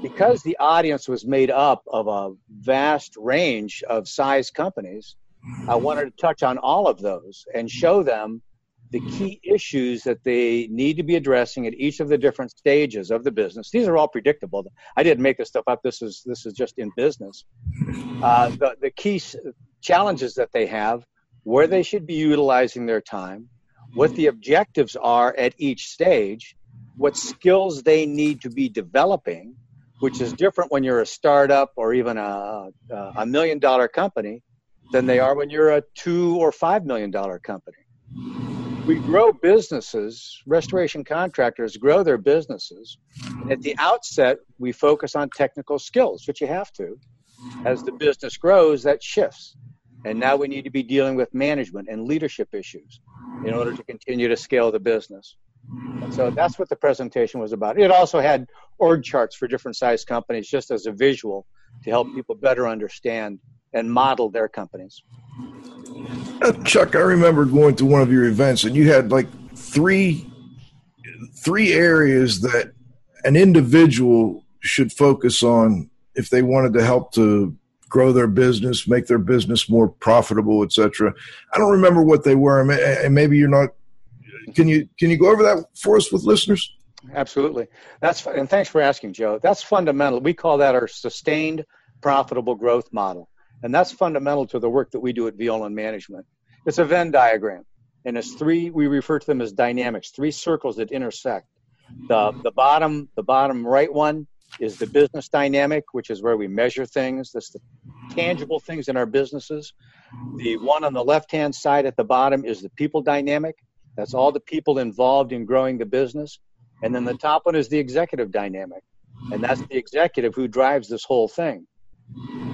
Because the audience was made up of a vast range of size companies, I wanted to touch on all of those and show them the key issues that they need to be addressing at each of the different stages of the business. These are all predictable. I didn't make this stuff up. This is this is just in business. Uh, the the key challenges that they have, where they should be utilizing their time, what the objectives are at each stage, what skills they need to be developing, which is different when you're a startup or even a, a million dollar company than they are when you're a two or five million dollar company. We grow businesses, restoration contractors grow their businesses. At the outset, we focus on technical skills, which you have to. As the business grows, that shifts. And now we need to be dealing with management and leadership issues in order to continue to scale the business. And so that's what the presentation was about. It also had org charts for different size companies just as a visual to help people better understand and model their companies. Uh, Chuck, I remember going to one of your events and you had like three three areas that an individual should focus on if they wanted to help to grow their business, make their business more profitable, etc. I don't remember what they were, and maybe you're not can you can you go over that for us with listeners? Absolutely. That's and thanks for asking, Joe. That's fundamental. We call that our sustained profitable growth model, and that's fundamental to the work that we do at Violand Management. It's a Venn diagram, and it's three. We refer to them as dynamics, three circles that intersect. The the bottom the bottom right one is the business dynamic, which is where we measure things. That's the tangible things in our businesses. The one on the left hand side at the bottom is the people dynamic, that's all the people involved in growing the business. And then the top one is the executive dynamic. And that's the executive who drives this whole thing.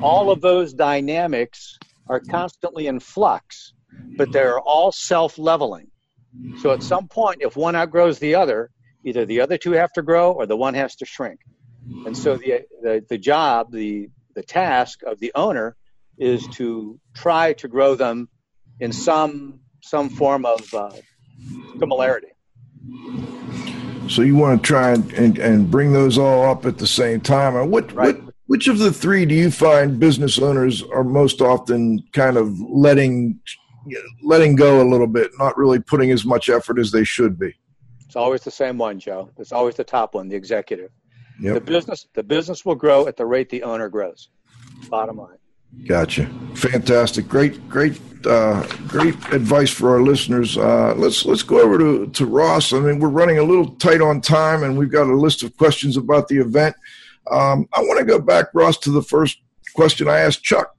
All of those dynamics are constantly in flux, but they're all self leveling. So at some point, if one outgrows the other, either the other two have to grow or the one has to shrink. And so the, the, the job, the, the task of the owner is to try to grow them in some some form of uh, similarity. So you want to try and, and, and, bring those all up at the same time. And what, right. what which of the three do you find business owners are most often kind of letting letting go a little bit, not really putting as much effort as they should be? It's always the same one, Joe. It's always the top one, the executive. Yep. The business the business will grow at the rate the owner grows. Bottom line. Gotcha. Fantastic. Great, great, uh, great advice for our listeners. Uh, let's let's go over to, to Ross. I mean, we're running a little tight on time, and we've got a list of questions about the event. Um, I want to go back, Ross, to the first question I asked Chuck.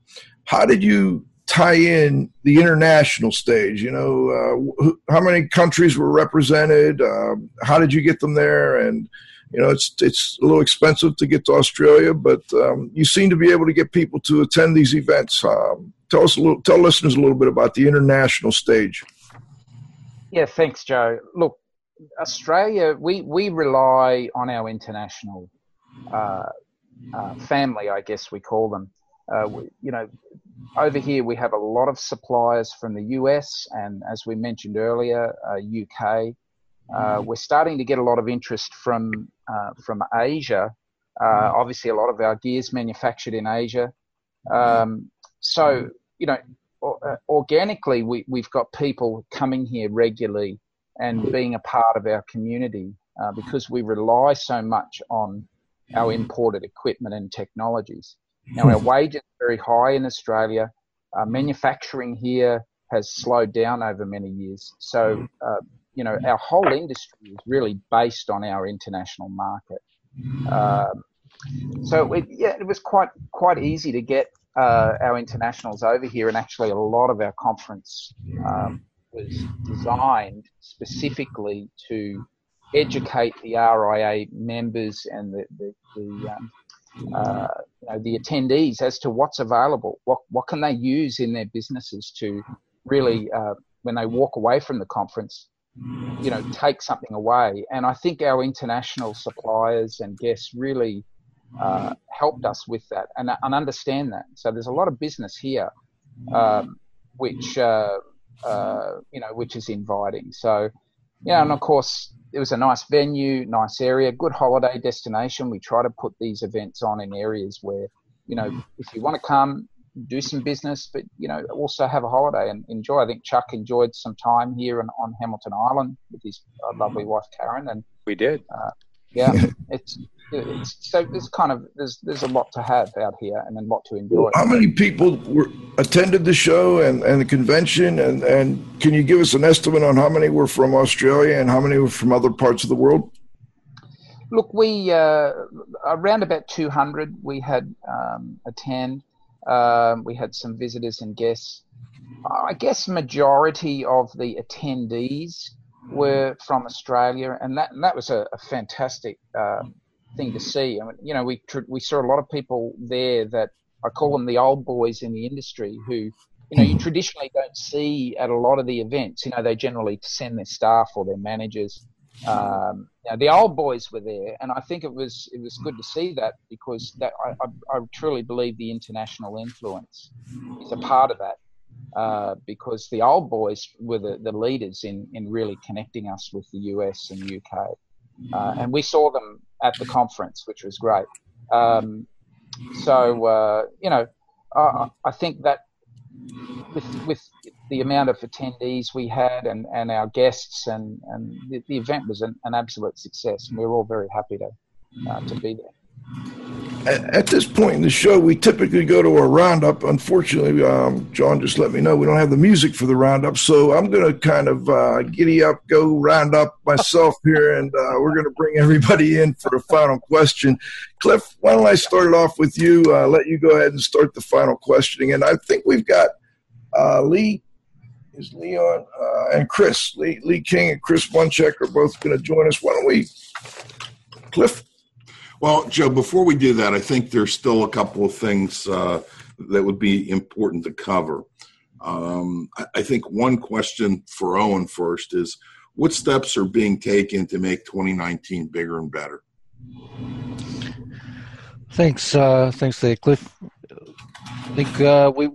How did you tie in the international stage? You know, uh, how many countries were represented? Um, how did you get them there? And you know, it's it's a little expensive to get to Australia, but um, you seem to be able to get people to attend these events. Um, tell us a little, tell listeners a little bit about the international stage. Yeah, thanks, Joe. Look, Australia, we we rely on our international uh, uh, family, I guess we call them. Uh, we, you know, over here we have a lot of suppliers from the US and, as we mentioned earlier, UK. Uh, uh, we're starting to get a lot of interest from uh, from Asia. Uh, obviously, a lot of our gears manufactured in Asia. Um, so, you know, uh, organically, we, we've got people coming here regularly and being a part of our community uh, because we rely so much on our imported equipment and technologies. Now, our wages are very high in Australia. Uh, manufacturing here has slowed down over many years. So, uh, you know, our whole industry is really based on our international market. Um, so it, yeah, it was quite quite easy to get uh, our internationals over here, and actually a lot of our conference um, was designed specifically to educate the RIA members and the the, the, um, uh, you know, the attendees as to what's available, what what can they use in their businesses to really, uh, when they walk away from the conference, you know, take something away. And I think our international suppliers and guests really uh, helped us with that and, and, understand that. So there's a lot of business here, um, which uh, uh, you know, which is inviting. So, yeah, and of course it was a nice venue, nice area, good holiday destination. We try to put these events on in areas where you know, if you want to come, do some business, but you know, also have a holiday and enjoy. I think Chuck enjoyed some time here on, on Hamilton Island with his uh, lovely wife Karen, and we did. Uh, yeah, it's, it's, so there's kind of there's there's a lot to have out here and a lot to enjoy. How many people were attended the show and, and the convention, and and can you give us an estimate on how many were from Australia and how many were from other parts of the world? look, we uh, around about 200 we had um, attend. Um, we had some visitors and guests. I guess majority of the attendees were from Australia, and that and that was a, a fantastic uh, thing to see. I mean, you know, we we saw a lot of people there that I call them the old boys in the industry who, you know, you traditionally don't see at a lot of the events. You know, they generally send their staff or their managers. Um, know, the old boys were there, and I think it was it was good to see that because that I, I, I truly believe the international influence is a part of that. Uh, because the old boys were the, the leaders in, in really connecting us with the US and UK. Uh, and we saw them at the conference, which was great. Um, so, uh, you know, I, I, think that with, with the amount of attendees we had and, and our guests, and, and the, the event was an, an absolute success. And we were all very happy to, uh, to be there. At this point in the show, we typically go to a roundup. Unfortunately, um, John just let me know we don't have the music for the roundup, so I'm going to kind of uh, giddy up, go round up myself here, and uh, we're going to bring everybody in for the final question. Cliff, why don't I start it off with you? Uh, let you go ahead and start the final questioning, and I think we've got uh, Lee. Is Leon uh, and Chris Lee, Lee King and Chris Bunchek are both going to join us. Why don't we, Cliff? Well, Joe, before we do that, I think there's still a couple of things uh, that would be important to cover. Um, I, I think one question for Owen first is what steps are being taken to make 2019 bigger and better? Thanks, uh, thanks there, Cliff. I think uh, we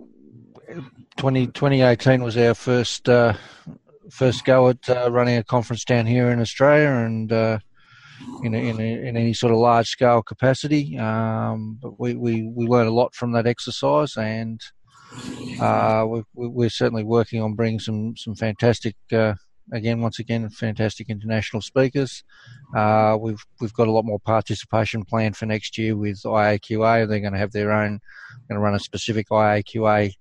20, 2018 was our first uh, first go at uh, running a conference down here in Australia, and uh, in a, in, a, in any sort of large scale capacity. Um, but we, we, we learned a lot from that exercise, and uh, we, are certainly working on bringing some some fantastic. Again, once again, fantastic international speakers. Uh, we've we've got a lot more participation planned for next year with IAQA. They're going to have their own, going to run a specific IAQA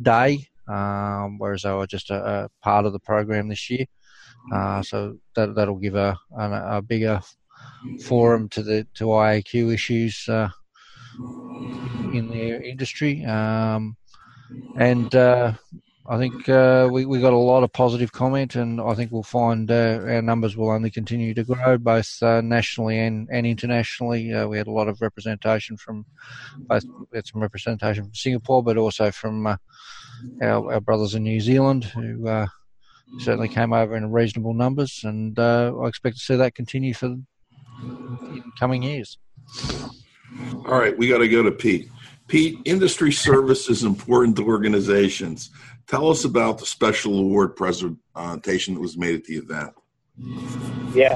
day, um, whereas they were just a, a, part of the program this year. Uh, so that that'll give a, a, a bigger forum to the to IAQ issues uh, in their industry, um, and uh, I think uh, we we got a lot of positive comment, and I think we'll find uh, our numbers will only continue to grow, both uh, nationally and and internationally. Uh, we had a lot of representation from both. We had some representation from Singapore, but also from our, our brothers in New Zealand who certainly came over in reasonable numbers, and uh, I expect to see that continue for in coming years. All right, we got to go to Pete. Pete, industry service is important to organizations. Tell us about the special award presentation that was made at the event. Yeah.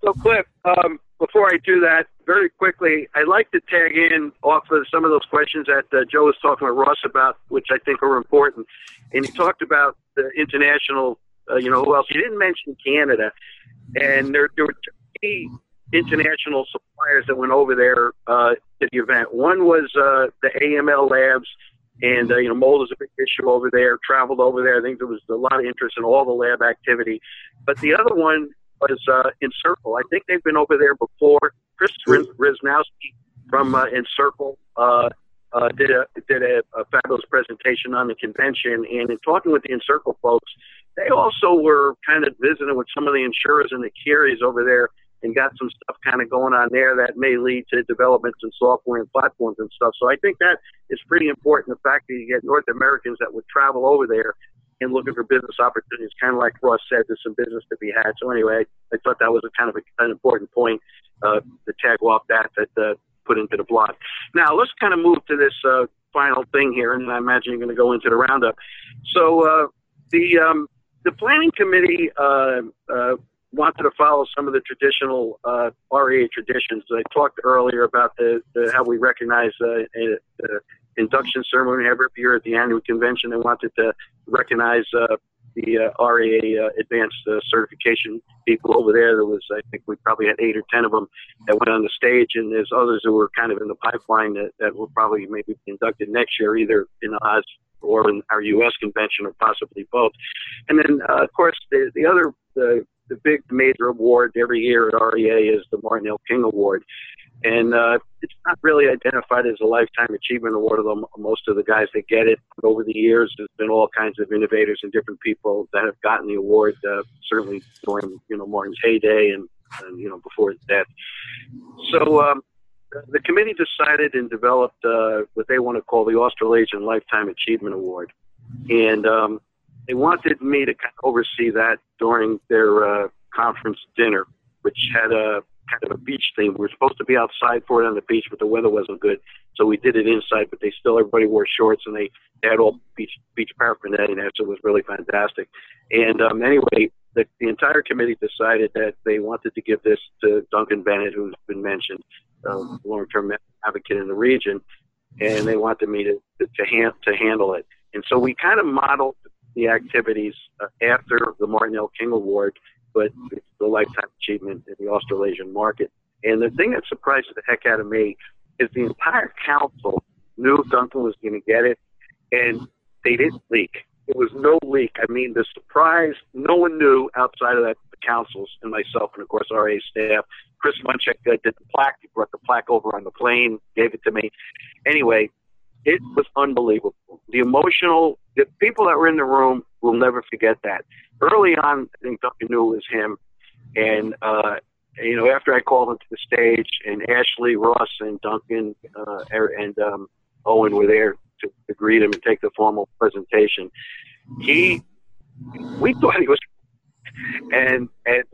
So, Cliff, um, before I do that, very quickly, I'd like to tag in off of some of those questions that uh, Joe was talking with Ross about, which I think are important. And he talked about the international uh, you know who else? You didn't mention Canada, and there there were three international suppliers that went over there uh, to the event. One was uh, the AML Labs, and uh, you know mold is a big issue over there. Traveled over there. I think there was a lot of interest in all the lab activity. But the other one was uh, Encircle. I think they've been over there before. Chris Riznowski from uh, Encircle uh, uh, did a did a, a fabulous presentation on the convention. And in talking with the Encircle folks, they also were kind of visiting with some of the insurers and the carriers over there and got some stuff kind of going on there that may lead to developments in software and platforms and stuff. So I think that is pretty important. The fact that you get North Americans that would travel over there and looking for business opportunities, kind of like Ross said, there's some business to be had. So anyway, I thought that was a kind of a, an important point uh, to tag off that that uh, put into the blog. Now let's kind of move to this uh, final thing here, and I imagine you're going to go into the roundup. So uh, the um, the planning committee uh, uh, wanted to follow some of the traditional uh, RIA traditions. I talked earlier about the, the how we recognize uh, a, induction ceremony every year at the annual convention. They wanted to recognize uh, the uh, RIA uh, advanced uh, certification people over there. There was, I think, we probably had eight or ten of them that went on the stage, and there's others that were kind of in the pipeline that, that will probably maybe be inducted next year, either in Oz or in our U.S. convention, or possibly both. And then, uh, of course, the, the other the the big major award every year at RIA is the Martin L. King Award, and uh, it's not really identified as a lifetime achievement award. Although most of the guys that get it over the years, there's been all kinds of innovators and different people that have gotten the award. Uh, certainly during you know Martin's heyday and, and you know before his death. So. Um, the committee decided and developed uh, what they want to call the Australasian Lifetime Achievement Award, and um, they wanted me to kind of oversee that during their uh, conference dinner, which had a kind of a beach theme. We were supposed to be outside for it on the beach, but the weather wasn't good, so we did it inside. But they still everybody wore shorts and they, they had all beach beach paraphernalia, and so it was really fantastic. And um, anyway, the, the entire committee decided that they wanted to give this to Duncan Bennett, who's been mentioned, uh, long-term advocate in the region, and they wanted me to to, to, hand, to handle it. And so we kind of modeled activities uh, after the Martin L. King Award, but the lifetime achievement in the Australasian market. And the thing that surprised the heck out of me is the entire council knew Duncan was going to get it, and they didn't leak. It was no leak. I mean, the surprise, no one knew outside of that, the councils and myself, and of course, RA staff. Chris Munchak uh, did the plaque. He brought the plaque over on the plane, gave it to me. Anyway, it was unbelievable. The emotional, the people that were in the room will never forget that. Early on, I think Duncan knew it was him. And, uh, you know, after I called him to the stage, and Ashley, Ross, and Duncan, uh, er, and um, Owen were there to, to greet him and take the formal presentation. He, we thought he was, and and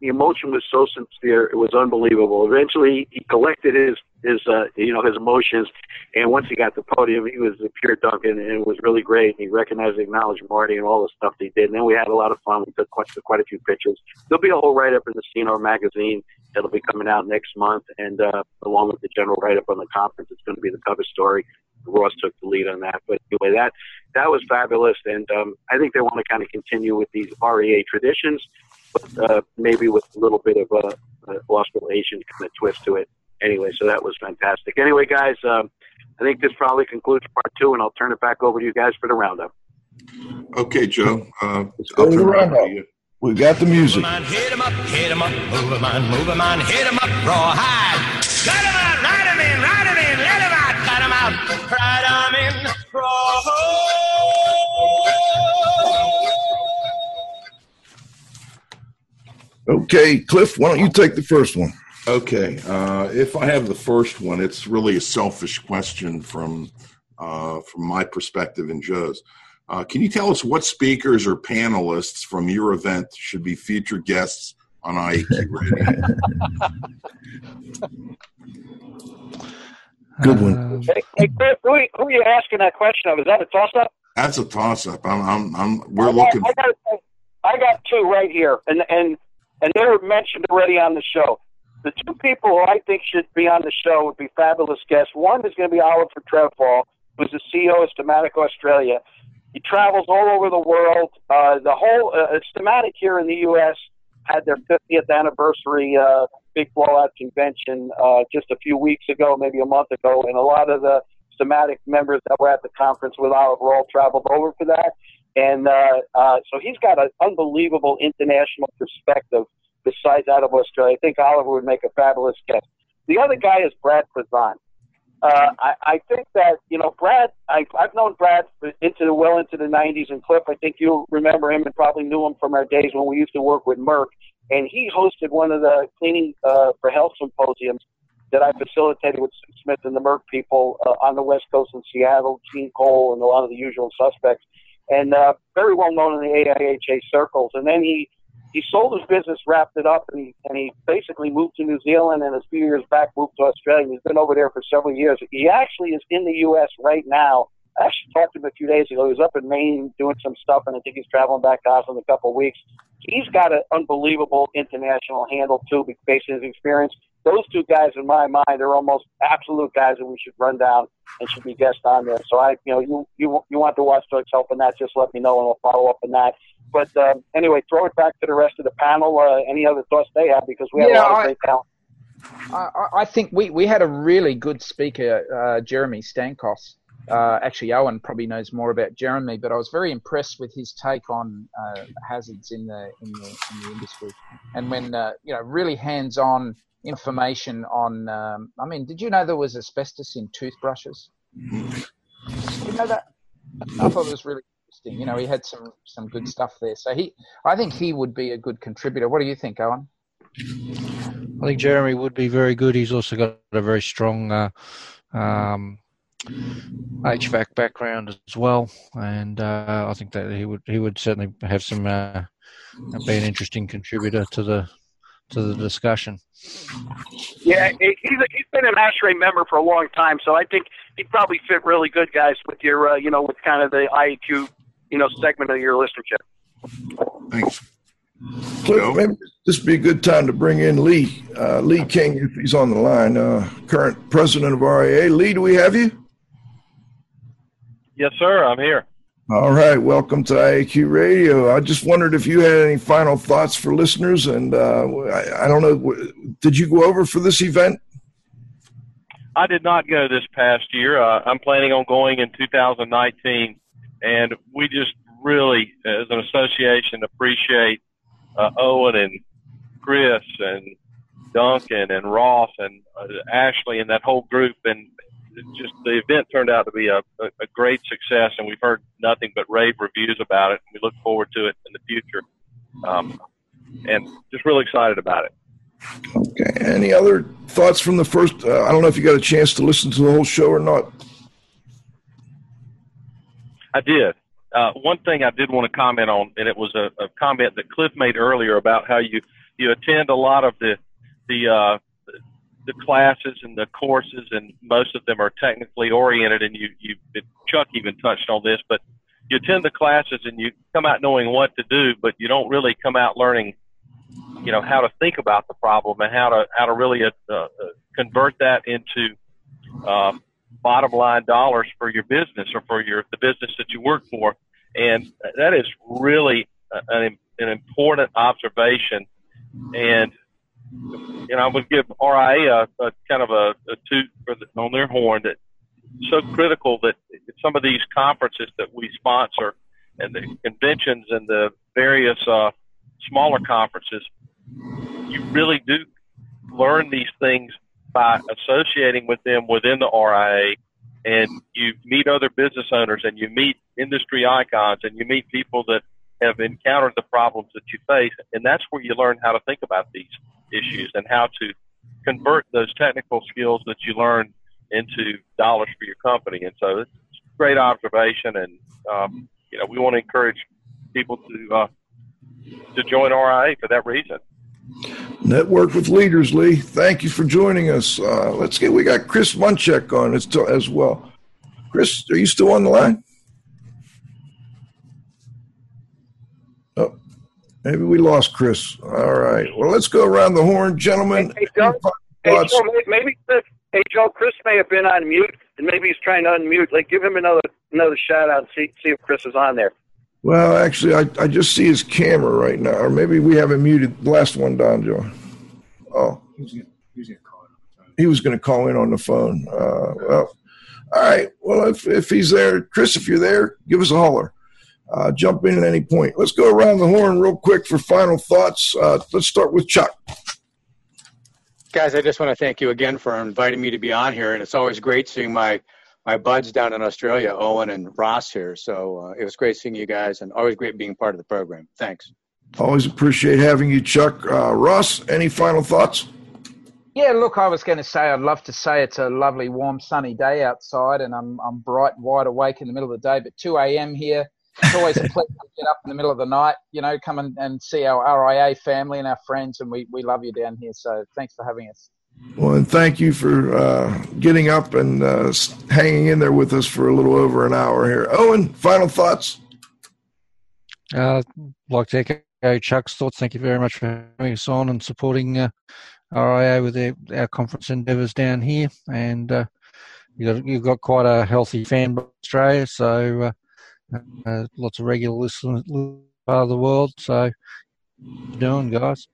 the emotion was so sincere, it was unbelievable. Eventually, he collected his his uh, you know his emotions, and once he got the podium, he was a pure Duncan, and it was really great. And he recognized, and acknowledged Marty and all the stuff they did, and then we had a lot of fun. We took quite, quite a few pictures. There'll be a whole write up in the CNR magazine that'll be coming out next month, and uh, along with the general write up on the conference, it's going to be the cover story. Ross took the lead on that, but anyway, that that was fabulous, and um, I think they want to kind of continue with these RIA traditions, but uh, maybe with a little bit of a, a Australasian kind of twist to it anyway, so that was fantastic. Anyway, guys, um, I think this probably concludes part two, and I'll turn it back over to you guys for the roundup. Okay, Joe. Uh, Let's go to the roundup. We got the music. Hit 'em up, hit 'em up, move 'em on, move 'em on, hit 'em up, rawhide. Let 'em out, ride 'em in, ride 'em in, let 'em out, cut 'em out, ride 'em in, Okay, Cliff, why don't you take the first one? Okay, uh, if I have the first one, it's really a selfish question from uh, from my perspective and Joe's. Uh, can you tell us what speakers or panelists from your event should be featured guests on IAQ Radio? Good one. Hey, hey Chris, who, are- who are you asking that question of? Is that a toss up? That's a toss up. I'm, I'm, I'm, we're I got, looking. I got, I got two right here, and and and they were mentioned already on the show. The two people who I think should be on the show would be fabulous guests. One is going to be Oliver Trevfall, who's the CEO of Steamatic Australia. He travels all over the world. Uh, the whole uh, Steamatic here in the U.S. had their 50th anniversary uh, big blowout convention uh, just a few weeks ago, maybe a month ago, and a lot of the Steamatic members that were at the conference with Oliver all traveled over for that. And uh, uh, so he's got an unbelievable international perspective besides out of Australia. I think Oliver would make a fabulous guest. The other guy is Brad Prezant. Uh, I, I think that you know Brad. I, I've known Brad into the well into the '90s, and Cliff. I think you'll remember him and probably knew him from our days when we used to work with Merck. And he hosted one of the cleaning uh, for health symposiums that I facilitated with Smith and the Merck people uh, on the West Coast in Seattle, Gene Cole, and a lot of the usual suspects, and uh, very well known in the AIHA circles. And then he he sold his business, wrapped it up, and he and he basically moved to New Zealand, and a few years back moved to Australia. He's been over there for several years. He actually is in the U.S. right now. I actually talked to him a few days ago. He was up in Maine doing some stuff, and I think he's traveling back to us in a couple of weeks. He's got an unbelievable international handle too, based on his experience. Those two guys, in my mind, are almost absolute guys that we should run down and should be guests on there. So I, you know, you you you want the watchdog's help in that? Just let me know, and we'll follow up on that. But um, anyway, throw it back to the rest of the panel. Uh, any other thoughts they have because we have Yeah, a lot of I- great talent. I, I- think we, we had a really good speaker, uh, Jeremy Stankos, Uh, actually, Owen probably knows more about Jeremy, but I was very impressed with his take on uh, hazards in the, in the in the industry, and when uh, you know really hands-on information on. Um, I mean, did you know there was asbestos in toothbrushes? you know that? I thought it was really interesting. You know, he had some some good stuff there. So he, I think he would be a good contributor. What do you think, Owen? I think Jeremy would be very good. He's also got a very strong uh, um, HVAC background as well, and uh, I think that he would he would certainly have some uh, be an interesting contributor to the to the discussion. Yeah, he's a, he's been an ASHRAE member for a long time, so I think he'd probably fit really good, guys, with your uh, you know with kind of the IEQ, you know segment of your listenership. Thanks. Cliff, maybe this would be a good time to bring in Lee, uh, Lee King, if he's on the line, uh, current president of RIA. Lee, do we have you? Yes, sir. I'm here. All right. Welcome to IAQ Radio. I just wondered if you had any final thoughts for listeners. And uh, I, I don't know, did you go over for this event? I did not go this past year. Uh, I'm planning on going in 2019. And we just really, as an association, appreciate uh, Owen and Chris and Duncan and Ross and uh, Ashley and that whole group. And just the event turned out to be a, a, great success, and we've heard nothing but rave reviews about it. We look forward to it in the future, um, and just really excited about it. Okay. Any other thoughts from the first? Uh, I don't know if you got a chance to listen to the whole show or not. I did. Uh, one thing I did want to comment on, and it was a, a comment that Cliff made earlier about how you you attend a lot of the the uh, the classes and the courses, and most of them are technically oriented. And you you Chuck even touched on this, but you attend the classes and you come out knowing what to do, but you don't really come out learning, you know, how to think about the problem and how to how to really uh, uh, convert that into um, bottom line dollars for your business or for your the business that you work for, and that is really an, an important observation. And know, I would give RIA a, a kind of a, a toot for the, on their horn that so critical that some of these conferences that we sponsor and the conventions and the various uh, smaller conferences, you really do learn these things by associating with them within the RIA, and you meet other business owners, and you meet industry icons, and you meet people that have encountered the problems that you face, and that's where you learn how to think about these issues and how to convert those technical skills that you learn into dollars for your company. And so it's a great observation, and um, you know we want to encourage people to uh, to join RIA for that reason. Network with leaders, Lee. Thank you for joining us. Uh, let's get. We got Chris Munchak on as, as well. Chris, are you still on the line? Oh, maybe we lost Chris. All right. Well, let's go around the horn, gentlemen. Hey, Joe, hey, Joe, maybe hey Joe, Chris may have been on mute, and maybe he's trying to unmute. Like, give him another another shout out. And see see if Chris is on there. Well, actually, I, I just see his camera right now, or maybe we have him muted. The last one down, Joe. Oh, he was going to call in on the phone. Uh, well, all right. Well, if if he's there, Chris, if you're there, give us a holler. Uh, jump in at any point. Let's go around the horn real quick for final thoughts. Uh, let's start with Chuck. Guys, I just want to thank you again for inviting me to be on here, and it's always great seeing my my buds down in Australia, Owen and Ross here. So uh, it was great seeing you guys, and always great being part of the program. Thanks. Always appreciate having you, Chuck. Uh, Ross, any final thoughts? Yeah, look, I was going to say I'd love to say it's a lovely, warm, sunny day outside, and I'm I'm bright and wide awake in the middle of the day. But 2 a.m. here, it's always a pleasure to get up in the middle of the night. You know, come and, and see our RIA family and our friends, and we we love you down here. So thanks for having us. Well, and thank you for uh, getting up and uh, hanging in there with us for a little over an hour here. Owen, final thoughts? Uh, like to echo Chuck's thoughts. Thank you very much for having us on and supporting uh, RIA with our, our conference endeavours down here. And uh, you've, got, you've got quite a healthy fan base Australia, so uh, lots of regular listeners part of the world. So, doing, guys.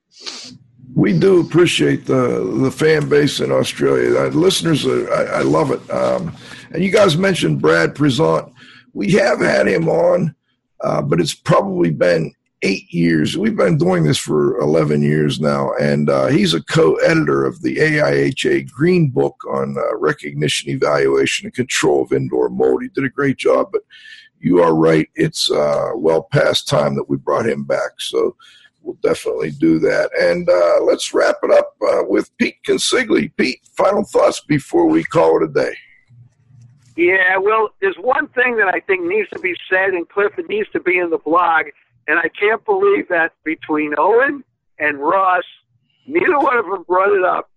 We do appreciate the the fan base in Australia. Uh, listeners, uh, I, I, love it. Um, and you guys mentioned Brad Prezant. We have had him on, uh, but it's probably been eight years. We've been doing this for 11 years now, and uh, he's a co editor of the AIHA Green Book on uh, recognition, evaluation, and control of indoor mold. He did a great job, but you are right. It's uh, well past time that we brought him back. So we'll definitely do that. And uh, let's wrap it up uh, with Pete Consigli. Pete, final thoughts before we call it a day. Yeah, well, there's one thing that I think needs to be said, and Cliff, it needs to be in the blog and I can't believe that between Owen and Ross, neither one of them brought it up.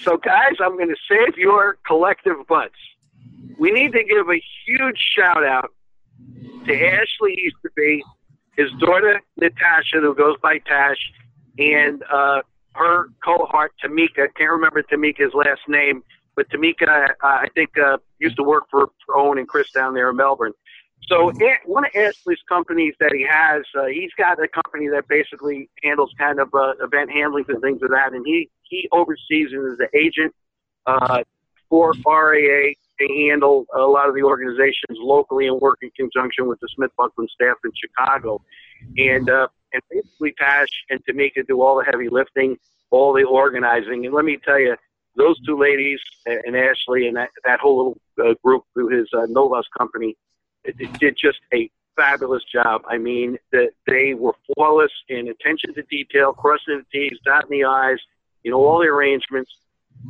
So, guys, I'm going to save your collective butts. We need to give a huge shout out to Ashley Easterby, his daughter Natasha, who goes by Tash, and uh, her cohort Tamika. I Can't remember Tamika's last name, but Tamika, uh, I think, uh, used to work for, for Owen and Chris down there in Melbourne. So one of Ashley's companies that he has, uh, he's got a company that basically handles kind of uh, event handling and things of that, and he he oversees and is the agent uh, for RIA to handle a lot of the organizations locally and work in conjunction with the SmithBucklin staff in Chicago, and uh, and basically Tash and Tamika do all the heavy lifting, all the organizing, and let me tell you. Those two ladies and Ashley and that, that whole little uh, group through his uh, Novus company, did just a fabulous job. I mean, that they were flawless in attention to detail, crossing the T's, dotting the I's, you know, all the arrangements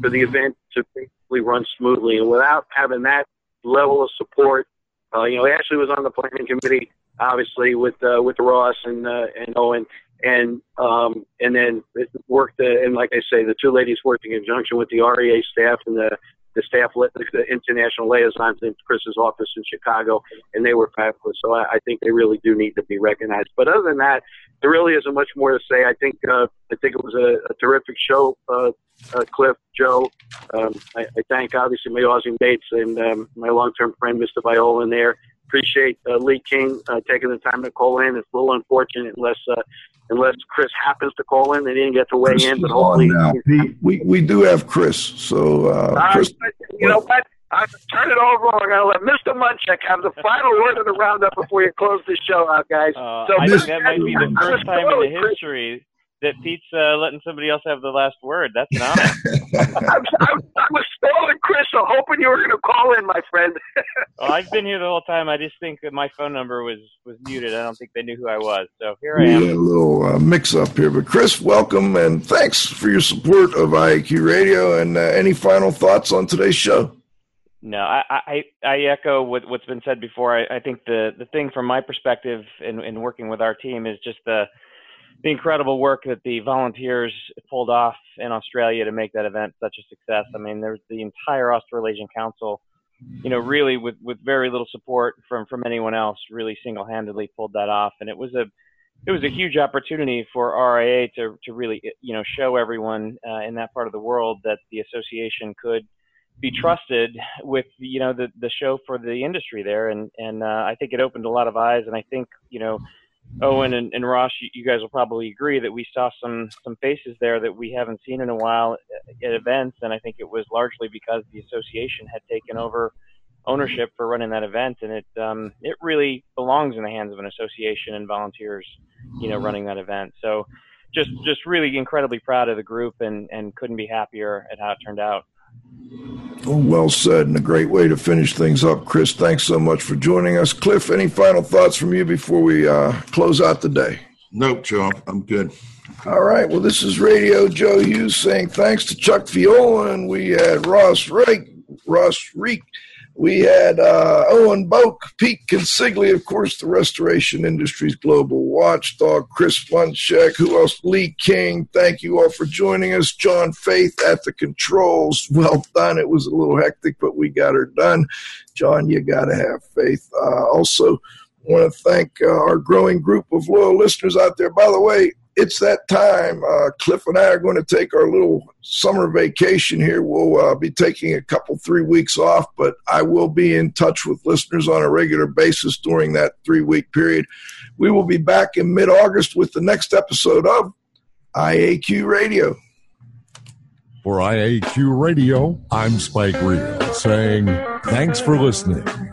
for the event to basically run smoothly. And without having that level of support, uh, you know, Ashley was on the planning committee, obviously with uh, with Ross and uh, and Owen, and um, and then it worked. Uh, and like I say, the two ladies worked in conjunction with the RIA staff and the the staff, the international liaisons in Chris's office in Chicago, and they were fabulous. So I, I think they really do need to be recognized. But other than that, there really isn't much more to say. I think uh, I think it was a, a terrific show, uh, uh, Cliff, Joe. Um, I, I thank obviously my Aussie mates and um, my long-term friend Mr. Violand in there. Appreciate uh, Lee King uh, taking the time to call in. It's a little unfortunate unless uh, unless Chris happens to call in. They didn't get to weigh Chris in, but hopefully, now. Pete, we we do have Chris. So uh, Chris, you know what? I'm turn it over. I'm going to let Mr. Munchak have the final word of the roundup before you close the show out, guys. Uh, so I think that might be the first time in the history that Pete's uh, letting somebody else have the last word. That's an honor. I'm, I'm, I was stalling Chris, so hoping you were going to call in, my friend. well, I've been here the whole time. I just think that my phone number was was muted. I don't think they knew who I was. So here I am. Yeah, a little uh, mix up here, but Chris, welcome and thanks for your support of IAQ Radio. And uh, any final thoughts on today's show? No, I, I, I echo what, what's been said before. I, I think the, the thing from my perspective in, in working with our team is just the the incredible work that the volunteers pulled off in Australia to make that event such a success. I mean, there's the entire Australasian Council, you know, really with, with very little support from, from anyone else, really single-handedly pulled that off. And it was a, it was a huge opportunity for RIA to, to really, you know, show everyone uh, in that part of the world that the association could be trusted with, you know, the, the show for the industry there. And, and uh, I think it opened a lot of eyes. And I think, you know, Owen and, and Ross, you, you, guys will probably agree that we saw some some faces there that we haven't seen in a while at events, and I think it was largely because the association had taken over ownership for running that event, and it um, it really belongs in the hands of an association and volunteers, you know, running that event. So, just just really incredibly proud of the group, and and couldn't be happier at how it turned out. Well said, and a great way to finish things up. Chris, thanks so much for joining us. Cliff, any final thoughts from you before we uh, close out the day? Nope, Joe. I'm good. All right. Well, this is Radio Joe Hughes saying thanks to Chuck Violand, and we had Ross Rake, Ross Riek we had uh, Owen Boak, Pete Consigli, of course, the restoration industry's global watchdog, Chris Munchak, who else? Lee King. Thank you all for joining us. John Faith at the controls. Well done. It was a little hectic, but we got her done. John, you got to have faith. Uh, also, want to thank uh, our growing group of loyal listeners out there. By the way, it's that time. Uh, Cliff and I are going to take our little summer vacation here. We'll uh, be taking a couple, three weeks off, but I will be in touch with listeners on a regular basis during that three week period. We will be back in mid August with the next episode of IAQ Radio. For IAQ Radio, I'm Spike Reed saying thanks for listening.